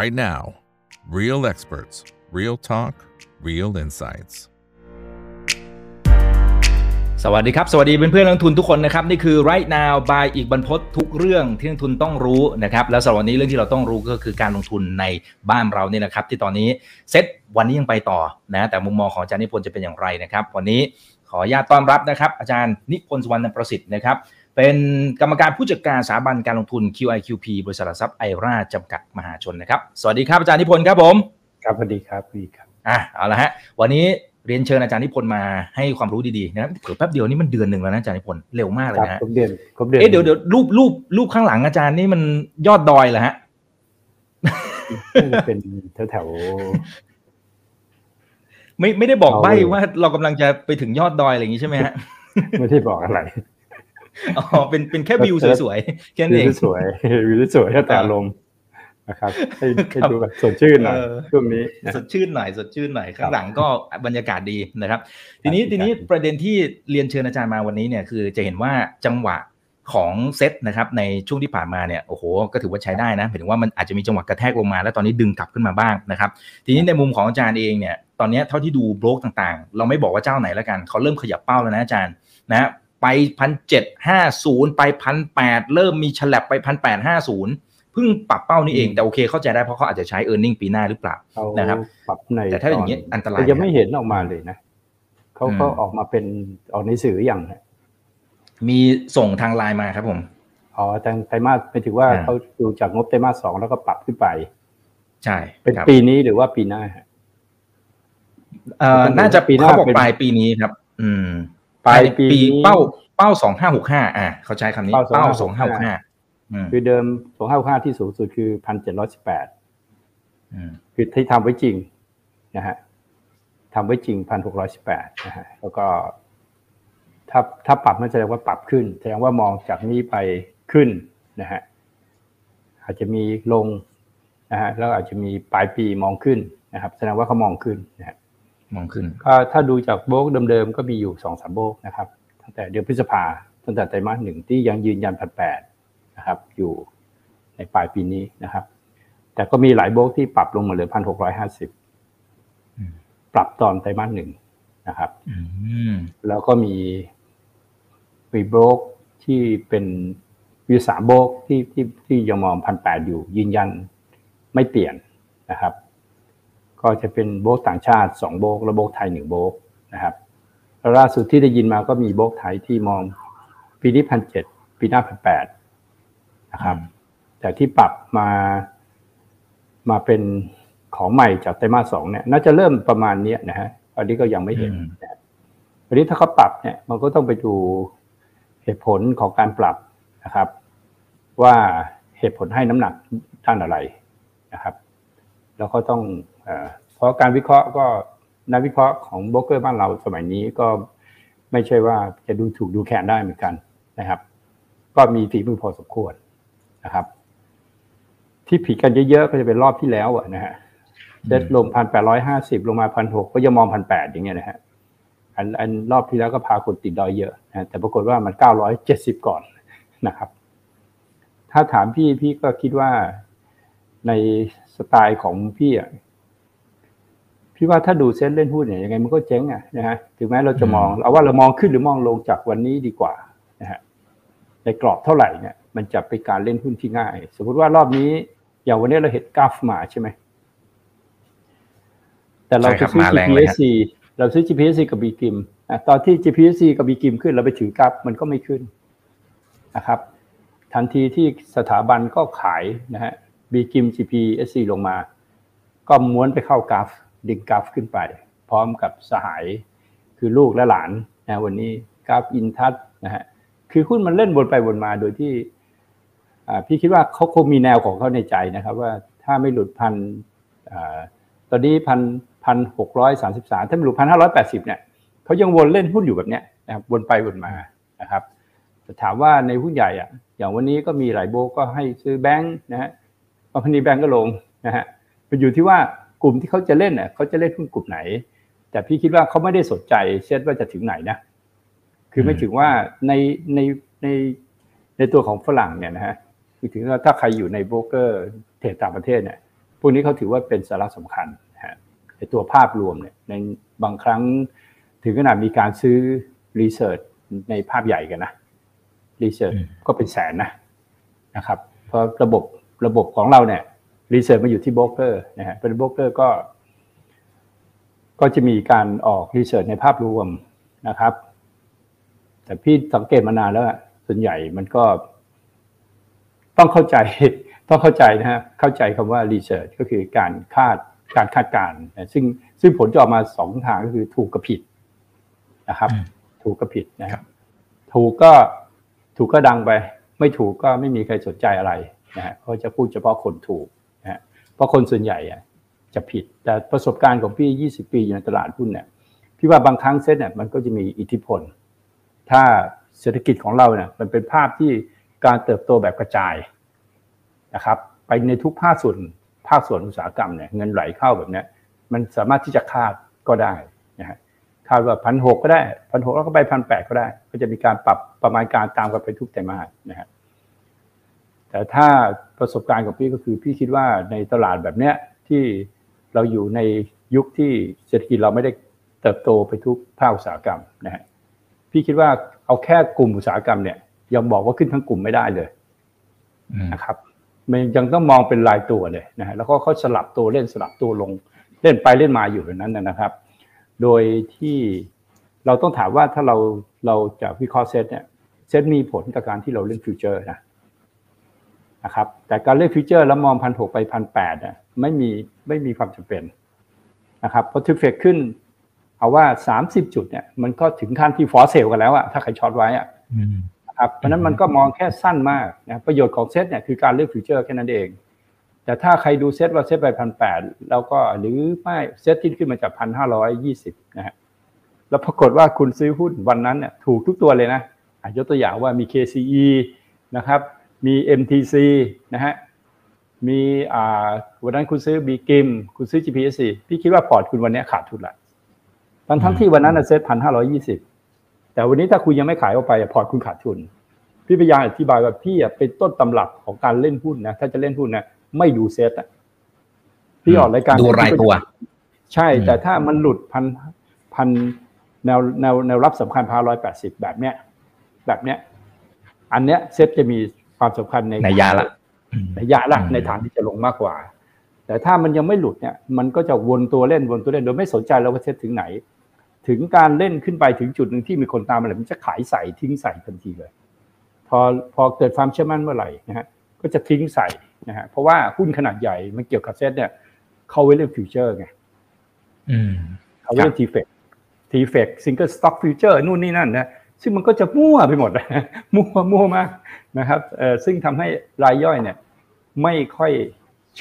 right now. Real experts, real talk, real insights. สวัสดีครับ สวัสดีเพื่อนเพื่อนนักทุนทุกคนนะครับ นี่คือ right now by อีกบรรพททุกเรื่องที่นักทุนต้องรู้นะครับ แล้วสำหรับวันนี้เรื่องที่เราต้องรู้ก็คือการลงทุนในบ้านเราเนี่ยนะครับ ที่ตอนนี้เซตวันนี้ยังไปต่อนะแต่มุมมองของอาจารย์นิพนธ์จะเป็นอย่างไรนะครับ วันนี้ขออนุญาตต้อนรับนะครับ อาจารย์นิพนธ์สุวรรณประสิทธิ์นะครับ เป็นกรรมการผู้จัดการสถาบันการลงทุน QIQP บริษัทหลักทรัพย์ไอราจำกัดมหาชนนะครับ สวัสดีครับอาจารย์นิพนธ์ครับผม ครับสวัสดีครับพี่ครับอะเอาละฮะ วันนี้เรียนเชิญอาจารย์นิพนธ์มาให้ความรู้ดีๆนะครับเผื่อแป๊บเดียวนี่มันเดือนหนึ่งแล้วนะอาจารย์นิพนธ์เร็วมากเลยครับนะฮะครบเดือนครบเดือนเอ๊ะเดี๋ยวเดี๋ยวรูปรูปรูปข้างหลังอาจารย์นี่มันยอดดอยเหรอฮะน่าจะเป็นแถวแถวไม่ไม่ได้บอกเอาใบ้เลยว่าเรากำลังจะไปถึงยอดดอยอะไรอย่างนี้ใช่ไหมฮะๆไม่ได้บอกอะไร อ๋อเป็นเป็นแค่วิวสวยๆแค่นั้นวิเองวสวยวิวสวยแล้วแต่อารมณ์นะครับให้ให้ครับดูแบบสดชื่นหน่อยเออช่วงนี้นะสดชื่นหน่อยสดชื่นหน่อยครัข้าบงหลังก็บรรยากาศดีนะครับ ทีนี้ครับทีนี้ครับประเด็นที่เรียนเชิญอาจารย์มาวันนี้เนี่ยคือจะเห็นว่าจังหวะของเซตนะครับในช่วงที่ผ่านมาเนี่ยโอ้โหก็ถือว่าใช้ได้นะหมายถึงว่ามันอาจจะมีจังหวะกระแทกลงมา แล้วตอนนี้ดึงกลับขึ้นมาบ้างนะครับ ทีนี้ในมุมของอาจารย์เองเนี่ยตอนนี้เท่าที่ดูโบรกต่างๆ เราไม่บอกว่าเจ้าไหนแล้วกันเขาเริ่มขยับเป้าแล้วนะอาจารย์นะ ไปพันเจ็ดห้าศูนย์ไปพันแปดเริ่มมีฉลับไปพันแปดห้าศูนย์เพิ่งปรับเป้านี่เองแต่โอเคเข้าใจได้เพราะเขาอาจจะใช้ e a r n i n g ปีหน้าหรือเปล่าเขานะครับปรับในแต่ถ้าอย่างนี้อันตรายแต่ยังไม่เห็นออกมาเลยนะเขาอืมก็ออกมาเป็นออกในสื่ออย่างฮะมีส่งทางไลน์มาครับผมอ๋อแต่ไตรมาสไปถึงว่าอ่าเขาดูจากงบไตรมาสสองแล้วก็ปรับขึ้นไป ใช่ เป็นครับปีนี้หรือว่าปีหน้าฮะเอ่อเป็นน่าจะปีหน้าเขาบอกเป็นปลายปีนี้ครับ อืม ปลายปีนี้เป้าเป้าสองห้าหกห้าอ่าเขาใช้คำนี้เป้าเป้าสองห้าหกห้า2565คือเดิมสองห้าห้าที่สูงสุดคือพันเจ็ดร้อยสิบแปดอืมคือที่ทำไว้จริงนะฮะทำไว้จริงพันหกร้อยสิบแปดนะฮะแล้วก็ถ้าถ้าปรับมันแสดงว่าปรับขึ้น แสดงว่ามองจากนี้ไปขึ้นนะฮะอาจจะมีลงนะฮะแล้วอาจจะมีปลายปีมองขึ้นนะครับ แสดงว่าเขามองขึ้นนะฮะ มองขึ้นก็ถ้าดูจากโบกเดิมๆก็มีอยู่สองสามโบกนะครับตั้งแต่เดือนพฤษภาตั้งแต่ไตรมาสหนึ่งที่ยังยืนยันพันแปดนะครับ อยู่ในปลายปีนี้นะครับ แต่ก็มีหลายโบกที่ปรับลงมาเหลือพันหกร้อยห้าสิบอืมปรับตอนไตรมาสหนึ่งนะครับอืมแล้วก็มีมีโบรกที่เป็นวิวสามโบรกที่ที่ที่ยังมองพันแปดอยู่ยืนยันไม่เปลี่ยนนะครับ ก็จะเป็นโบรกต่างชาติสองโบรกและโบรกไทยหนึ่งโบรกนะครับแล้วล่าสุดที่ได้ยินมาก็มีโบรกไทยที่มองปีนี้พันเจ็ดปีหน้าพันแปดนะครับ แต่ที่ปรับมามาเป็นของใหม่จากไตรมาสสองเนี่ยน่าจะเริ่มประมาณเนี้ยนะฮะอันนี้ก็ยังไม่เห็นอืมนะอันนี้ถ้าเขาปรับเนี่ย มันก็ต้องไปดูเหตุผลของการปรับนะครับ ว่าเหตุผลให้น้ำหนักด้านอะไรนะครับ แล้วก็ต้อง เออเพราะการวิเคราะห์ก็นักวิเคราะห์ของโบรกเกอร์บ้านเราสมัยนี้ก็ไม่ใช่ว่าจะดูถูกดูแคลนได้เหมือนกันนะครับ ก็มีฝีมือพอสมควรนะครับ ที่ผิดกันเยอะๆก็จะเป็นรอบที่แล้วอะนะฮะเซ็ตลงพันแปดร้อยห้าสิบลงมาพันหกก็ยังมองพันแปดอย่างเงี้ยนะฮะอันอันรอบที่แล้วก็พาคนติดดอยเยอะนะแต่ปรากฏว่ามันเก้าร้อยเจ็ดสิบก่อนนะครับ ถ้าถามพี่พี่ก็คิดว่าในสไตล์ของพี่อะ พี่ว่าถ้าดูเซ็ตเล่นหุ้นเนี่ยยังไงมันก็เจ๊งอะนะฮะถึงแม้เราจะมองเอาว่าเรามองขึ้นหรือมองลงจากวันนี้ดีกว่านะฮะในกรอบเท่าไหร่เนี่ยมันจะเป็นการเล่นหุ้นที่ง่าย สมมติว่ารอบนี้อย่างวันนี้เราเห็นกราฟมาใช่ไหมแต่เราใช่คไปรับซื้อมาแรงเลยฮะ GPSC เราซื้อ GPSC กับ B กิมอะตอนที่ GPSC กับ B กิมขึ้นเราไปถือกราฟมันก็ไม่ขึ้นนะครับ ทันทีที่สถาบันก็ขายนะฮะ B กิม GPSC ลงมา ก็ม้วนไปเข้ากราฟ ดึงกราฟขึ้นไป พร้อมกับสหายคือลูกและหลานนะวันนี้กราฟอินทัศนะฮะคือหุ้นมันเล่นวนไปวนมาโดยที่พี่คิดว่าเขาคงมีแนวของเขาในใจนะครับ ว่าถ้าไม่หลุดพันตอนนี้พันพันหกร้อยสามสิบสามถ้าไม่หลุดพันห้าร้อยแปดสิบเนี่ยเขายังวนเล่นหุ้นอยู่แบบเนี้ยนะครับวนไปวนมานะครับแต่ถามว่าในหุ้นใหญ่อะอย่างวันนี้ก็มีหลายโบก็ให้ซื้อแบงค์นะฮะบางพันีแบงก์ก็ลงนะฮะมันอยู่ที่ว่า กลุ่มที่เขาจะเล่นเน่ะเขาจะเล่นหุ้นกลุ่มไหน แต่พี่คิดว่าเขาไม่ได้สนใจ เช่นว่าจะถึงไหนนะคือไม่ถึงว่าในในในในตัวของฝรั่งเนี่ยนะฮะคือถึงว่าถ้าใครอยู่ในโบรกเกอร์เทรดต่างประเทศเนี่ยพวกนี้เขาถือว่าเป็นสาระสำคัญฮะในตัวภาพรวมเนี่ยในบางครั้งถึงขนาดมีการซื้อ research ในภาพใหญ่กันนะ research ก็เป็นแสนนะนะครับ เพราะระบบระบบของเราเนี่ย research มาอยู่ที่โบรกเกอร์นะฮะเป็นโบรกเกอร์ก็ ก็จะมีการออกรีเสิร์ชในภาพรวมนะครับ แต่พี่สังเกตมานานแล้วส่วนใหญ่มันก็ ต้องเข้าใจ ต้องเข้าใจนะฮะเข้าใจคำว่ารีเสิร์ชก็คือการคาดการคาดการณ์ซึ่งซึ่งผลจะออกมาสองทางก็คือถูกกับผิดนะครับ ถูกกับผิดนะครับ ถูกก็ถูกก็ดังไป ไม่ถูกก็ไม่มีใครสนใจอะไรนะฮะเขาจะพูดเฉพาะคนถูกนะฮะ เพราะคนส่วนใหญ่จะผิด แต่ประสบการณ์ของพี่ 20 ปีอยู่ในตลาดหุ้นเนี่ยพี่ว่าบางครั้งเซ็ตเนี่ยมันก็จะมีอิทธิพล ถ้าเศรษฐกิจของเราเนี่ยมันเป็นภาพที่การเติบโตแบบกระจายนะครับ ไปในทุกภาคส่วนภาคส่วนอุตสาหกรรมเนี่ยเงินไหลเข้าแบบนี้มันสามารถที่จะคาดก็ได้นะฮะคาดว่าพันหกก็ได้พันหกแล้วก็ไปพันแปดก็ได้ ก็จะมีการปรับประมาณการตามกันไปทุกไตรมานะฮะ แต่ถ้าประสบการณ์ของพี่ก็คือพี่คิดว่าในตลาดแบบเนี้ยที่เราอยู่ในยุคที่เศรษฐกิจเราไม่ได้เติบโตไปทุกภาคอุตสาหกรรมนะฮะพี่คิดว่าเอาแค่กลุ่มอุตสาหกรรมเนี่ยยังบอกว่าขึ้นทั้งกลุ่มไม่ได้เลยนะครับมันยังต้องมองเป็นรายตัวเลยนะฮะแล้วก็เขาสลับตัวเล่นสลับตัวลงเล่นไปเล่นมาอยู่แบบนั้นนะครับ โดยที่เราต้องถามว่าถ้าเราเราจะวิเคราะห์เซตเนี่ยเซตมีผลกับการที่เราเล่น future นะ นะครับแต่การเล่น future แล้วมองพันหกไปพันแปดเนี่ยไม่มีไม่มีความจำเป็นนะครับพอ TFEX ขึ้น เอาว่าสามสิบจุดเนี่ยมันก็ถึงขั้นที่ force sell กันแล้วอะถ้าใคร short ไว้อะนะครับเพราะนั้นมันก็มองแค่สั้นมากนะประโยชน์ของเซตเนี่ยคือการเลือก future แค่นั้นเอง แต่ถ้าใครดูเซตว่าเซตไปพันแปดแล้วก็หรือไม่เซตที่ขึ้นมาจากพันห้าร้อยยี่สิบนะฮะแล้วปรากฏว่าคุณซื้อหุ้นวันนั้นเนี่ยถูกทุกตัวเลยนะยกตัวอย่างว่ามี KCE นะครับ มี MTC นะฮะมีอ่าวันนั้นคุณซื้อบีกิมคุณซื้อ GPC พี่คิดว่าพอร์ตคุณวันนี้ขาดทุนละทั้งทั้งที่วันนั้นเซตพันห้าร้อยยี่สิบแต่วันนี้ถ้าคุณยังไม่ขายออกไปพอร์ตคุณขาดทุน พี่พยายามอธิบายว่าพี่เป็นต้นตำรับของการเล่นหุ้นนะถ้าจะเล่นหุ้นนะไม่ดูเซตอะพี่ออกรายการดูรายตัว ใช่ แต่ถ้ามันหลุดพันพันแนวแนวแนวรับสำคัญพาร้อยแปดสิบแบบเนี้ย แบบเนี้ย อันเนี้ยเซตจะมี ความสำคัญในในยาละในยะละในฐานที่จะลงมากกว่า แต่ถ้ามันยังไม่หลุดเนี่ย มันก็จะวนตัวเล่นวนตัวเล่นโดยไม่สนใจแล้วว่าเซตถึงไหน ถึงการเล่นขึ้นไปถึงจุดหนึ่งที่มีคนตามอะไรมันจะขายใส่ทิ้งใส่ทันทีเลย พอพอเกิดความเชื่อมั่นเมื่อไหร่นะฮะก็จะทิ้งใส่นะฮะเพราะว่าหุ้นขนาดใหญ่มันเกี่ยวกับเซตเนี่ยเขาไว้เล่น future ไงเขาไว้เล่น TFEX TFEX single stock future นู่นนี่นั่นนะ ซึ่งมันก็จะมั่วไปหมด มั่วมั่วมากนะครับเออซึ่งทำให้รายย่อยเนี่ยไม่ค่อย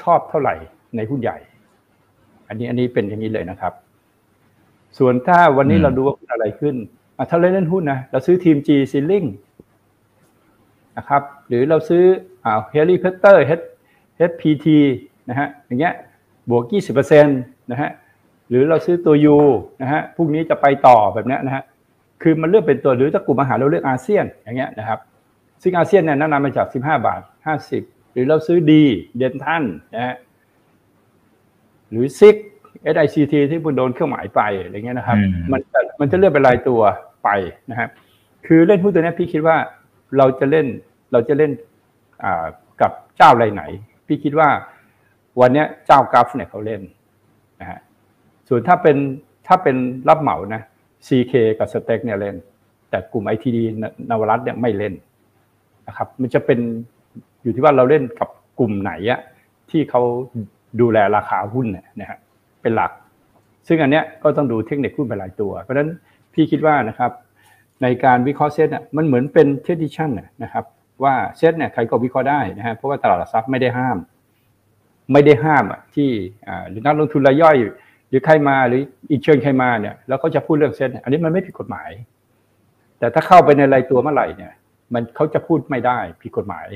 ชอบเท่าไหร่ในหุ้นใหญ่ อันนี้อันนี้เป็นอย่างนี้เลยนะครับ ส่วนถ้าวันนี้เราดูว่าอะไรขึ้นถ้าเราเล่นหุ้นนะเราซื้อทีม G s e a l i n g นะครับ หรือเราซื้ออ่าเฮลิเพเตอร์ HPT นะฮะอย่างเงี้ยบวก 20%นะฮะหรือเราซื้อตัว U นะฮะพวกนี้จะไปต่อแบบนี้นะฮะ คือมันเลือกเป็นตัวหรือถ้ากลุ่มอาหารเราเลือกอาเซียนอย่างเงี้ยนะครับ ซึ่งอาเซียนเนี่ยแนะนำมาจาก 15 บาท 50 หรือเราซื้อดีเดนทันนะฮะหรือซิก SICT ที่พุ่โดนเครื่องหมายไปอะไรเงี้ยนะครับ มันจะมันจะเลือกเป็นรายตัวไปนะครับ คือเล่นหุ้นตัวนี้พี่คิดว่าเราจะเล่นเราจะเล่นกับเจ้ารายไหน พี่คิดว่าวันนี้เจ้ากราฟเนี่ยเขาเล่นนะฮะส่วนถ้าเป็นถ้าเป็นรับเหมานะ CK กับสเต็กเนี่ยเล่น แต่กลุ่ม ITD นวรัตเนี่ยไม่เล่นนะครับ มันจะเป็นอยู่ที่ว่าเราเล่นกับกลุ่มไหนอะที่เขาดูแลราคาหุ้นเนี่ยนะฮะเป็นหลัก ซึ่งอันเนี้ยก็ต้องดูเทคนิคหุ้นเป็นรายตัว เพราะฉะนั้นพี่คิดว่านะครับในการวิเคราะห์เซ็ตเนี่ยมันเหมือนเป็น tradition นะครับว่าเซ็ตเนี่ยใครก็วิเคราะห์ได้นะฮะเพราะว่าตลาดหลักทรัพย์ไม่ได้ห้าม ไม่ได้ห้ามอะที่อ่าหรือนักลงทุนรายย่อย หรือใครมาหรืออีกเชิญใครมาเนี่ยแล้วก็จะพูดเรื่องเซ็ตอันนี้มันไม่ผิดกฎหมาย แต่ถ้าเข้าไปในรายตัวเมื่อไหร่เนี่ย มันเขาจะพูดไม่ได้ผิดกฎหมาย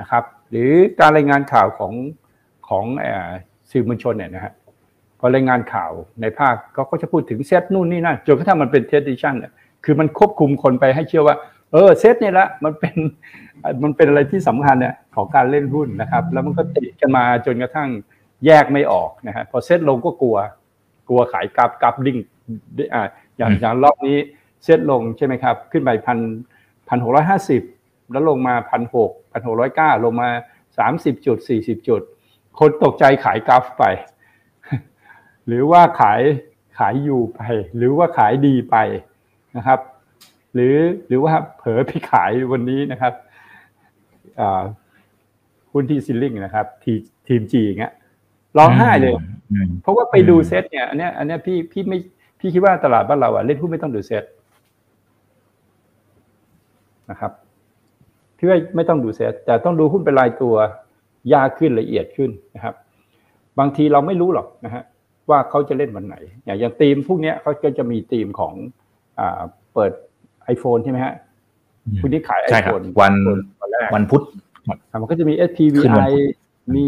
นะครับ หรือการรายงานข่าวของของสื่อมวลชนเนี่ยนะฮะพอรายงานข่าวในภาคเขาก็จะพูดถึงเซตนู่นนี่นั่นจนกระทั่งมันเป็น tradition เนี่ยคือมันควบคุมคนไปให้เชื่อว่า เออเซตนี่ละมันเป็นมันเป็นอะไรที่สำคัญเนี่ยของการเล่นหุ้นนะครับ แล้วมันก็ติดกันมาจนกระทั่ง แยกไม่ออกนะฮะพอเซ็ตลงก็กลัว กลัวขายกราฟกราฟดิ่งอ่าอย่างอย่างรอบนี้เซ็ตลงใช่ไหมครับ ขึ้นไปพันพันหกร้อยห้าสิบแล้วลงมาพันหกพันหกร้อยเก้าลงมาสามสิบจุดสี่สิบจุด คนตกใจขายกราฟไป หรือว่าขายขายอยู่ไป หรือว่าขายดีไปนะครับ หรือหรือว่าเผลอไปขายวันนี้นะครับหุ้นที่ซิลลิงนะครับทีทีมจีอย่างเงี้ย ร้องไห้เลย เพราะว่าไปดูเซตเนี่ยอันเนี้ยอันเนี้ยพี่พี่ไม่พี่คิดว่าตลาดบ้านเราอะเล่นหุ้นไม่ต้องดูเซตนะครับพี่ว่าไม่ต้องดูเซตแต่ต้องดูหุ้นเป็นรายตัวยากขึ้นละเอียดขึ้นนะครับ บางทีเราไม่รู้หรอกนะฮะว่าเขาจะเล่นวันไหน อย่างอย่างทีมพวกนี้เขาก็จะมีทีมของอ่าเปิด iPhone ใช่ไหมฮะคุณที่ขายไอโฟนวันวันพุธมันก็จะมี SPVI มี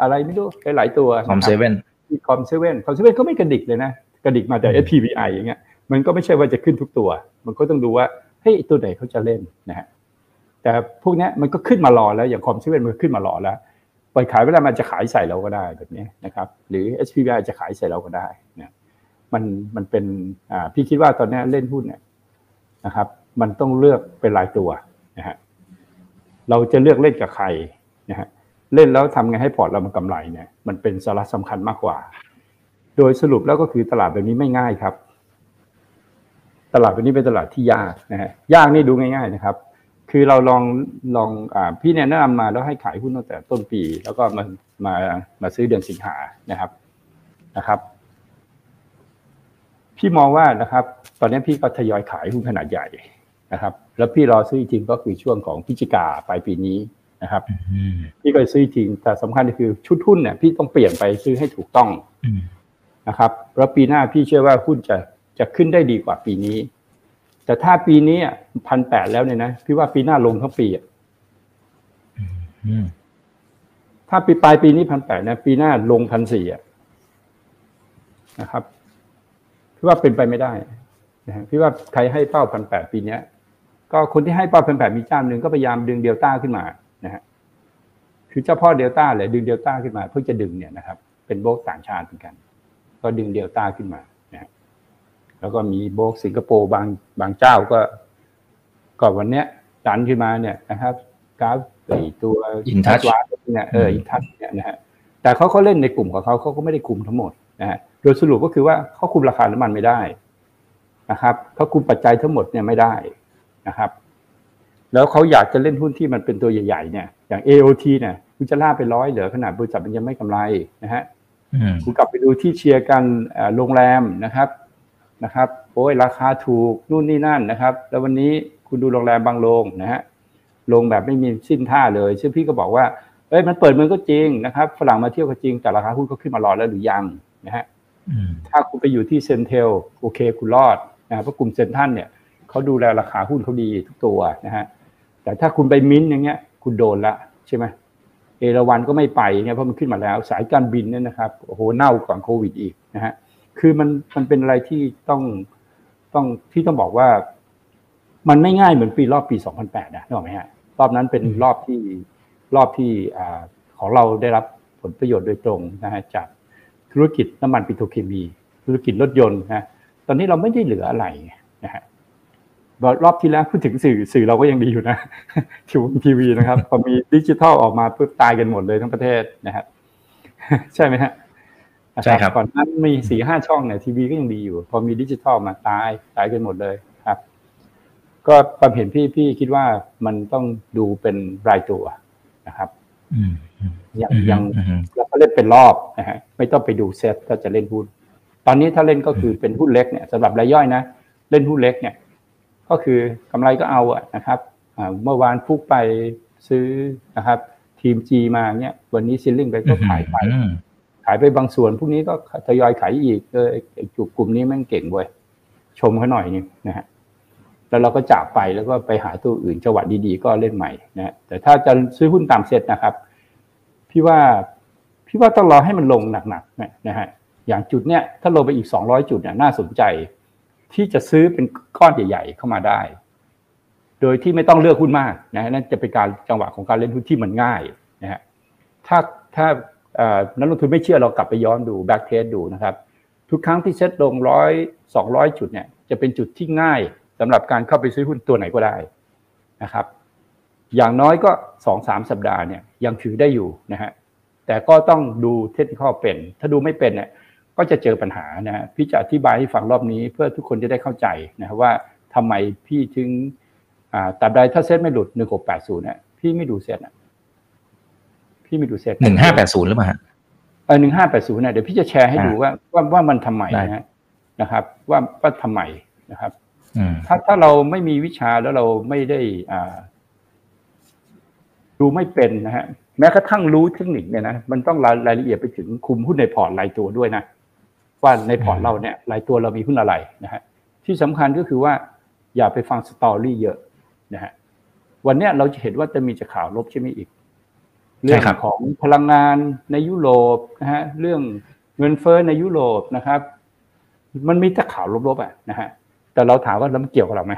อะไรไม่รู้หลายตัว COM7 มี COM7 COM7 ก็ไม่กระดิกเลยนะ กระดิกมาแต่ SPVI อย่างเงี้ยมันก็ไม่ใช่ว่าจะขึ้นทุกตัว มันก็ต้องดูว่าเฮ้ยตัวไหนเขาจะเล่นนะฮะแต่พวกนี้มันก็ขึ้นมารอแล้วอย่าง COM7 มันขึ้นมารอแล้วปล่อยขายเวลามันจะขายใส่เราก็ได้แบบนี้นะครับ หรือ SPVI จะขายใส่เราก็ได้นะมันมันเป็นอ่าพี่คิดว่าตอนนี้เล่นหุ้นเนี่ยนะครับ มันต้องเลือกเป็นรายตัวนะฮะเราจะเลือกเล่นกับใครนะฮะ เล่นแล้วทำไงให้พอร์ตเรามันกำไรเนี่ยมันเป็นสาระสำคัญมากกว่า โดยสรุปแล้วก็คือตลาดแบบนี้ไม่ง่ายครับ ตลาดแบบนี้เป็นตลาดที่ยากนะฮะยากนี่ดูง่าย ๆนะครับ คือเราลองลองอ่าพี่แนะนำมาแล้วให้ขายหุ้นตั้งแต่ต้นปี แล้วก็มามามาซื้อเดือนสิงหานะครับนะครับ พี่มองว่านะครับ ตอนนี้พี่ก็ทยอยขายหุ้นขนาดใหญ่นะครับ แล้วพี่รอซื้อจริงก็คือช่วงของพิจิกาปลายปีนี้ นะครับพี่ก็ซื้อจริง แต่สำคัญก็คือชุดหุ้นเนี่ยพี่ต้องเปลี่ยนไปซื้อให้ถูกต้องนะครับแล้วปีหน้าพี่เชื่อว่าหุ้นจะจะขึ้นได้ดีกว่าปีนี้ แต่ถ้าปีนี้พันแปดแล้วเนี่ยนะพี่ว่าปีหน้าลงทั้งปีอะถ้าปีปลายปีนี้พันแปดนะปีหน้าลงพันสี่อะนะครับพี่ว่าเป็นไปไม่ได้นะพี่ว่าใครให้เป้าพันแปดปีเนี้ย ก็คนที่ให้เป้าพันแปดมีเจ้าหนึ่งก็พยายามดึงเดลต้าขึ้นมา นะฮะคือเจ้าพ่อเดลต้าเลยดึงเดลต้าขึ้นมา เพื่อจะดึงเนี่ยนะครับ เป็นโบกต่างชาติเหมือนกัน ก็ดึงเดลต้าขึ้นมานะฮะแล้วก็มีโบกสิงคโปร์บางบางเจ้าก็ก่อนวันเนี้ยดันขึ้นมาเนี่ยนะครับกราฟไอตัวอินทัชเนี่ยเอออินทัชเนี่ยนะฮะแต่เขาเขาเล่นในกลุ่มของเขาเขาก็ไม่ได้คุมทั้งหมดนะฮะโดยสรุปก็คือว่าเขาคุมราคาน้ำมันไม่ได้นะครับเขาคุมปัจจัยทั้งหมดเนี่ยไม่ได้นะครับ แล้วเขาอยากจะเล่นหุ้นที่มันเป็นตัวใหญ่ๆเนี่ยอย่าง AOT เนี่ยคุณจะล่าไปร้อยเหลือขนาดบริษัทมันยังไม่กำไรนะฮะคุณกลับไปดูที่เชียร์กันโรงแรมนะครับนะครับโอ้ยราคาถูกนู่นนี่นั่นนะครับ แล้ววันนี้คุณดูโรงแรมบางโรงนะฮะลงแบบไม่มีสิ้นท่าเลยซึ่งพี่ก็บอกว่าเอ้ยมันเปิดเมืองก็จริงนะครับฝรั่งมาเที่ยวก็จริงแต่ราคาหุ้นก็ขึ้นมารอแล้วหรือยังนะฮะถ้าคุณไปอยู่ที่เซนเทลโอเคคุณรอดนะเพราะกลุ่มเซนทันเนี่ยเขาดูแลราคาหุ้นเขาดีทุกตัวนะฮะ แต่ถ้าคุณไปมิ้นอย่างเงี้ย คุณโดนละใช่ไหมเอราวันก็ไม่ไปเนี่ยเพราะมันขึ้นมาแล้ว สายการบินเนี่ยนะครับโอ้โหเน่าก่อนโควิดอีกนะฮะคือมันมันเป็นอะไรที่ต้องต้องที่ต้องบอกว่า มันไม่ง่ายเหมือนปีรอบปี 2008 นะนึกออกไหมฮะรอบนั้นเป็นรอบที่รอบที่อ่าของเราได้รับผลประโยชน์โดยตรงนะฮะจากธุรกิจน้ำมันปิโตรเคมี ธุรกิจรถยนต์นะตอนนี้เราไม่ได้เหลืออะไรนะฮะ รอบที่แล้วพูดถึงสื่อสื่อเราก็ยังดีอยู่นะทีวีทีวีนะครับ พอมีดิจิทัลออกมาปุ๊บตายกันหมดเลยทั้งประเทศนะครับใช่ไหมฮะใช่ครับก่อนนั้นมีสี่ห้าช่องเนี่ยทีวีก็ยังดีอยู่ พอมีดิจิทัลมาตายตายกันหมดเลยครับ ก็ความเห็นพี่พี่คิดว่ามันต้องดูเป็นรายตัวนะครับอย่างยังแล้วก็เล่นเป็นรอบนะฮะไม่ต้องไปดูเซตก็จะเล่นหุ้นตอนนี้ถ้าเล่นก็คือเป็นหุ้นเล็กเนี่ยสำหรับรายย่อยนะเล่นหุ้นเล็กเนี่ย ก็คือกำไรก็เอาอะนะครับเมื่อวานฟุกไปซื้อนะครับ ทีมจีมาเนี่ยวันนี้ซิลลิงไปก็ขายไปขายไปบางส่วนพวกนี้ก็ทยอยขายอีกเออจุกกลุ่มนี้แม่งเก่งเว้ยชมเขาหน่อยนึงนะฮะแล้วเราก็จากไปแล้วก็ไปหาตัวอื่นจังหวะดีๆ ก็เล่นใหม่นะแต่ถ้าจะซื้อหุ้นตามเซ็ตนะครับ พี่ว่าพี่ว่าต้องรอให้มันลงหนักๆนะฮะอย่างจุดเนี้ยถ้าลงไปอีกสองร้อยจุดเนี่ยน่าสนใจ ที่จะซื้อเป็นก้อนใหญ่ ๆ เข้ามาได้ โดยที่ไม่ต้องเลือกหุ้นมากนะนั่นจะเป็นการจังหวะของการเล่นหุ้นที่มันง่ายนะฮะถ้าถ้านักลงทุนไม่เชื่อเรากลับไปย้อนดู backtest ดูนะครับทุกครั้งที่เซ็ตลงร้อยสองร้อยจุดเนี่ยจะเป็นจุดที่ง่ายสำหรับการเข้าไปซื้อหุ้นตัวไหนก็ได้นะครับ อย่างน้อยก็สองสามสัปดาห์เนี่ยยังถือได้อยู่นะฮะแต่ก็ต้องดูเทคนิคเป็น ถ้าดูไม่เป็นเนี่ย ก็จะเจอปัญหานะฮะพี่จะอธิบายให้ฟังรอบนี้เพื่อทุกคนจะได้เข้าใจนะครับว่าทำไมพี่ถึงตัดใดถ้าเซ็ตไม่หลุดหนึ่งหกแปดศูนย์เนี่ยพี่ไม่ดูเซ็ตอะพี่ไม่ดูเซ็ตหนึ่งห้าแปดศูนย์หรือเปล่าเออหนึ่งห้าแปดศูนย์เนี่ยเดี๋ยวพี่จะแชร์ให้ดูว่าว่าว่ามันทำไมนะนะครับ ว่าว่าทำไมนะครับถ้าถ้าเราไม่มีวิชาแล้วเราไม่ได้อ่าดูไม่เป็นนะฮะแม้กระทั่งรู้เทคนิคเนี่ยนะมันต้องรายรายละเอียดไปถึงคุมหุ้นในพอร์ตรายตัวด้วยนะ ว่าในพอร์ตเราเนี่ยรายตัวเรามีหุ้นอะไรนะฮะที่สำคัญก็คือว่าอย่าไปฟัง story เยอะนะฮะวันนี้เราจะเห็นว่าจะมีจะข่าวลบใช่ไหมอีก เรื่องของพลังงานในยุโรปนะฮะเรื่องเงินเฟ้อในยุโรปนะครับ มันมีแต่ข่าวลบๆอะนะฮะแต่เราถามว่าแล้วมันเกี่ยวกับเราไหม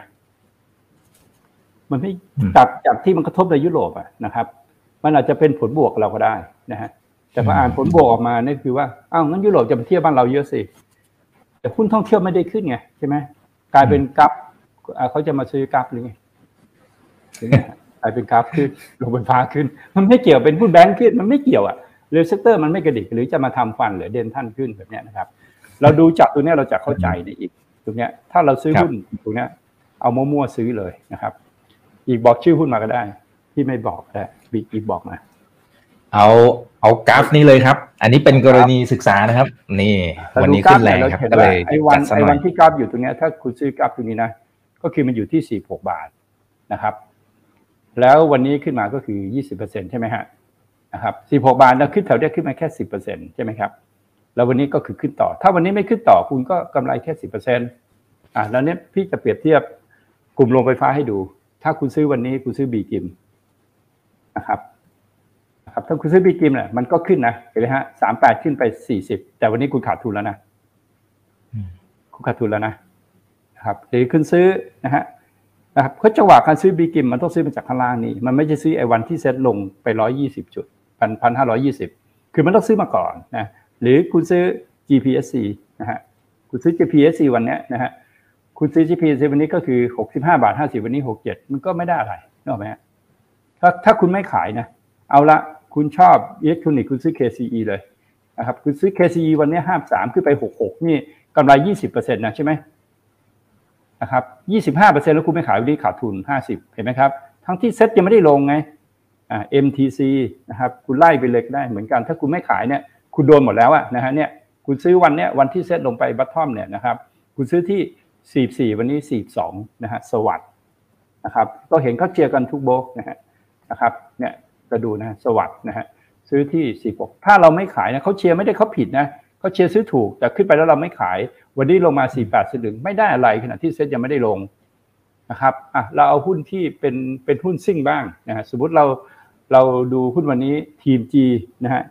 มันไม่จากจากที่มันกระทบในยุโรปอะนะครับ มันอาจจะเป็นผลบวกเราก็ได้นะฮะ แต่พออ่านผลบวกออกมาเนี่ยคือว่าอ้าวงั้นยุโรปจะมาเที่ยวบ้านเราเยอะสิแต่หุ้นท่องเที่ยวไม่ได้ขึ้นไงใช่ไหมกลายเป็นกัฟเขาจะมาซื้อกัฟหรือไงกลายเป็นกราฟขึ้นลงบนฟ้าขึ้น มันไม่เกี่ยวเป็นหุ้นแบงค์ขึ้นมันไม่เกี่ยวอะหรือเซกเตอร์มันไม่กระดิกหรือจะมาทำฟันหรือเด่นท่านขึ้นแบบนี้นะครับ เราดูจับตัวนี้เราจะเข้าใจในอีกตรงเนี้ยถ้าเราซื้อหุ้นตรงเนี้ยเอามั่วๆซื้อเลยนะครับ อีกบอกชื่อหุ้นมาก็ได้ ที่ไม่บอกแต่บีอีกบอกมา เอาเอากราฟนี้เลยครับ อันนี้เป็นกรณีศึกษานะครับ นี่ วันนี้ขึ้นแรงครับก็เลยไอ้วันไอ้วันที่กราฟอยู่ตรงเนี้ยถ้าคุณซื้อกราฟตรงนี้นะก็คือมันอยู่ที่สี่หกบาทนะครับ แล้ววันนี้ขึ้นมาก็คือ20%ใช่ไหมฮะนะครับ16บาทแล้วขึ้นแถวเนี้ยขึ้นมาแค่10%ใช่ไหมครับ แล้ววันนี้ก็คือขึ้นต่อ ถ้าวันนี้ไม่ขึ้นต่อคุณก็กำไรแค่10%อ่าแล้วเนี้ยพี่จะเปรียบเทียบกลุ่มโรงไฟฟ้าให้ดู ถ้าคุณซื้อวันนี้คุณซื้อบีกิมนะครับ ครับถ้าคุณซื้อบีกิมเนี่ยมันก็ขึ้นนะเห็นไหมฮะสามแปดขึ้นไปสี่สิบแต่วันนี้คุณขาดทุนแล้วนะคุณขาดทุนแล้วนะครับหรือคุณซื้อนะฮะนะครับเพราะจังหวะการซื้อบีกิมมันต้องซื้อมาจากข้างล่างนี่มันไม่ใช่ซื้อไอ้วันที่เซ็ตลงไปร้อยยี่สิบจุดพันพันห้าร้อยี่สิบคือมันต้องซื้อมาก่อนนะหรือคุณซื้อ GPSC นะฮะคุณซื้อ GPSC วันนี้นะฮะคุณซื้อ GPSC วันนี้ก็คือหกสิบห้าบาทห้าสิบวันนี้หกเจ็ดมันก็ไม่ได้อะไรนึกออกไหมฮะถ้าถ้าคุณไม่ขายนะ เอาละ คุณชอบอิเล็กทรอนิกส์คุณซื้อ KCE เลยนะครับคุณซื้อ KCE วันนี้ห้าสามขึ้นไปหกหกนี่กำไรยี่สิบเปอร์เซ็นต์นะใช่ไหมนะครับยี่สิบห้าเปอร์เซ็นต์แล้วคุณไม่ขายวันนี้ขาดทุนห้าสิบเห็นไหมครับ ทั้งที่เซ็ตยังไม่ได้ลงไงอ่า MTC นะครับคุณไล่ไปเล็กได้เหมือนกัน ถ้าคุณไม่ขายเนี่ยคุณโดนหมดแล้วอะนะฮะเนี่ยคุณซื้อวันเนี้ยวันที่เซ็ตลงไปบัตทอมเนี่ยนะครับคุณซื้อที่สี่สี่วันนี้สี่สองนะฮะสวัสดนะครับก็เห็นเขาเชียร์กันทุกโบกนะฮะนะครับเนี่ย ก็ดูนะสวัสดนะฮะซื้อที่สี่หกถ้าเราไม่ขายนะเขาเชียร์ไม่ได้เขาผิดนะเขาเชียร์ซื้อถูกแต่ขึ้นไปแล้วเราไม่ขาย วันนี้ลงมา 48สลึงไม่ได้อะไรขณะที่เซ็ตยังไม่ได้ลงนะครับอะเราเอาหุ้นที่เป็นเป็นหุ้นซิ่งบ้างนะฮะสมมติเราเราดูหุ้นวันนี้ทีมจีนะฮะ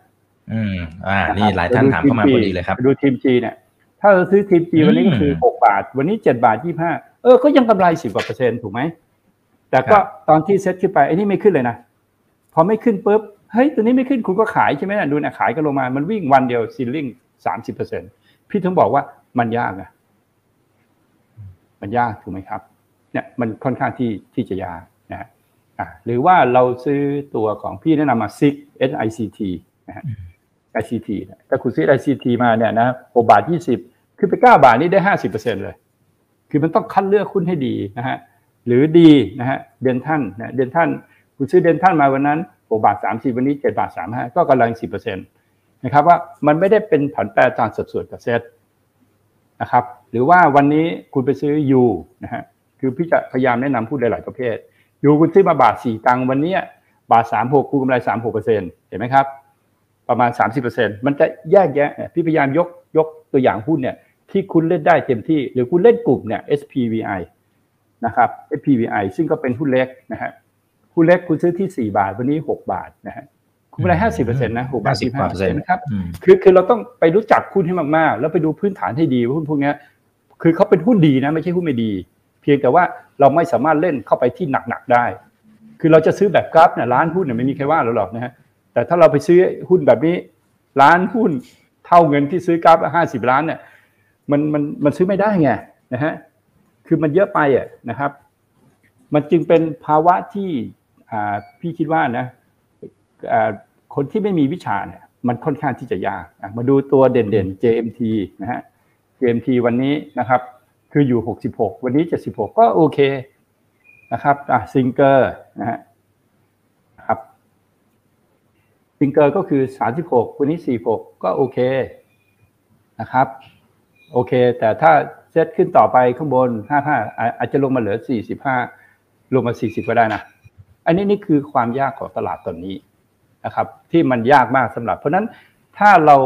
อืมอ่า นี่หลายท่านถามเข้ามาพอดีเลยครับดูทีมจีเนี่ยถ้าเราซื้อทีมจีวันนี้ก็คือหกบาท วันนี้เจ็ดบาทยี่ห้าเออก็ยังกำไรสิบกว่าเปอร์เซ็นต์ถูกไหมแต่ก็ตอนที่เซ็ตขึ้นไปไอ้นี่ไม่ขึ้นเลยนะ พอไม่ขึ้นปุ๊บเฮ้ยตัวนี้ไม่ขึ้นคุณก็ขายใช่ไหมนะดูนะขายกันลงมามันวิ่งวันเดียวซีลิ่งสามสิบเปอร์เซ็นพี่ถึงบอกว่ามันยากอะมันยากถูกไหมครับ เนี่ยมันค่อนข้างที่ที่จะยากนะฮะหรือว่าเราซื้อตัวของพี่แนะนำมาซิก SICT นะฮะ ICT ถ้าคุณซื้อ ICT มาเนี่ยนะหกบาทยี่สิบคือไปเก้าบาทนี่ได้ห้าสิบเปอร์เซ็นเลย คือมันต้องคัดเลือกคุณให้ดีนะฮะหรือดีนะฮะเดนท่านนะเดนท่าน คุณซื้อเดนท่านมาวันนั้นหกบาทสามสิบวันนี้เจ็ดบาทสามห้าก็กำลังสิบเปอร์เซ็นต์นะครับว่ามันไม่ได้เป็นผันแปรตามสัดส่วนกับเซตนะครับ หรือว่าวันนี้คุณไปซื้อยูนะฮะคือพี่จะพยายามแนะนำพูดหลาย ๆ ประเภทยูคุณซื้อมาบาทสี่ตังค์วันนี้บาทสามหกคุณกำไรสามหกเปอร์เซ็นต์เห็นไหมครับ ประมาณสามสิบเปอร์เซ็นต์มันจะแยกแยะพี่พยายามยกยกตัวอย่างหุ้นเนี่ยที่คุณเล่นได้เต็มที่ หรือคุณเล่นกลุ่มเนี่ย SPVI นะครับ SPVI ซึ่งก็เป็นหุ้นเล็กนะฮะ หุ้นเล็กคุณซื้อที่สี่บาท วันนี้หกบาทนะฮะคุณกำไรห้าสิบเปอร์เซ็นต์นะหกบาทสิบห้าเปอร์เซ็นต์นะครับคือคือเราต้องไปรู้จักหุ้นให้มากๆ แล้วไปดูพื้นฐานให้ดีว่าหุ้นพวกนี้คือเขาเป็นหุ้นดีนะไม่ใช่หุ้นไม่ดี เพียงแต่ว่าเราไม่สามารถเล่นเข้าไปที่หนักๆได้ คือเราจะซื้อแบบกราฟเนี่ยร้านหุ้นเนี่ยไม่มีใครว่าเราหรอกนะฮะแต่ถ้าเราไปซื้อหุ้นแบบนี้ล้านหุ้นเท่าเงินที่ซื้อกราฟห้าสิบล้านเนี่ยมันมันมันซื้อไม่ได้ไงนะฮะคือมันเยอะไปอะนะครับ มันจึงเป็นภาวะที่อ่า พี่คิดว่านะคนที่ไม่มีวิชาเนี่ยมันค่อนข้างที่จะยากมาดูตัวเด่นๆ JMT นะฮะ JMT วันนี้นะครับ คืออยู่ 66 วันนี้ 76 ก็โอเคนะครับอะซิงเกอร์นะฮะครับซิงเกอร์ก็คือ 36 วันนี้ 46 ก็โอเคนะครับ โอเค แต่ถ้าเซตขึ้นต่อไปข้างบน 55 อาจจะลงมาเหลือ 45 ลงมา 40 ก็ได้นะ อันนี้นี่คือความยากของตลาดตอนนี้นะครับที่มันยากมากสำหรับ เพราะนั้นถ้าเรา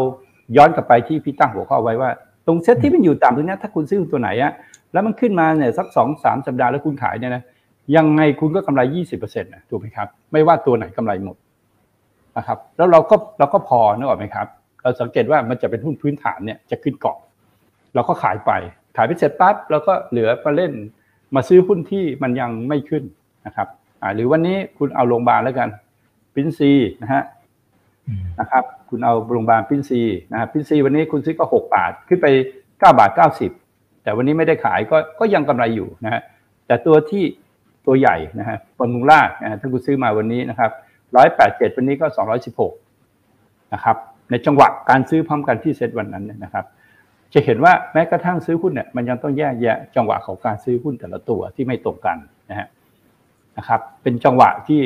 ย้อนกลับไปที่พี่ตั้งหัวข้อไว้ว่า ตรงเซ็ตที่มันอยู่ต่ำตรงนี้ถ้าคุณซื้อตัวไหนอะแล้วมันขึ้นมาเนี่ยสักสองสามสัปดาห์แล้วคุณขายเนี่ยนะยังไงคุณก็กำไรยี่สิบเปอร์เซ็นต์นะถูกไหมครับ ไม่ว่าตัวไหนกำไรหมดนะครับ แล้วเราก็เราก็พอนึกออกไหมครับ เราสังเกตว่ามันจะเป็นหุ้นพื้นฐานเนี่ยจะขึ้นเกาะเราก็ขายไป ขายไปเสร็จปั๊บเราก็เหลือมาเล่นมาซื้อหุ้นที่มันยังไม่ขึ้นนะครับ อ่าหรือวันนี้คุณเอาโรงพยาบาลแล้วกันปินซีนะฮะนะครับ คุณเอาโรงพยาบาลปินซีนะปินซีวันนี้คุณซื้อก็หกบาทขึ้นไปเก้าบาทเก้าสิบแต่วันนี้ไม่ได้ขายก็ก็ยังกำไรอยู่นะฮะแต่ตัวที่ตัวใหญ่นะฮะบนมุงลากนะถ้าคุณซื้อมาวันนี้นะครับร้อยแปดเจ็ดวันนี้ก็สองร้อยสิบหกนะครับ ในจังหวะการซื้อพร้อมกันที่เซ็ตวันนั้นนะครับ จะเห็นว่าแม้กระทั่งซื้อหุ้นเนี่ยมันยังต้องแยกแยะจังหวะของการซื้อหุ้นแต่ละตัวที่ไม่ตรงกันนะฮะ นะครับเป็นจังหวะที่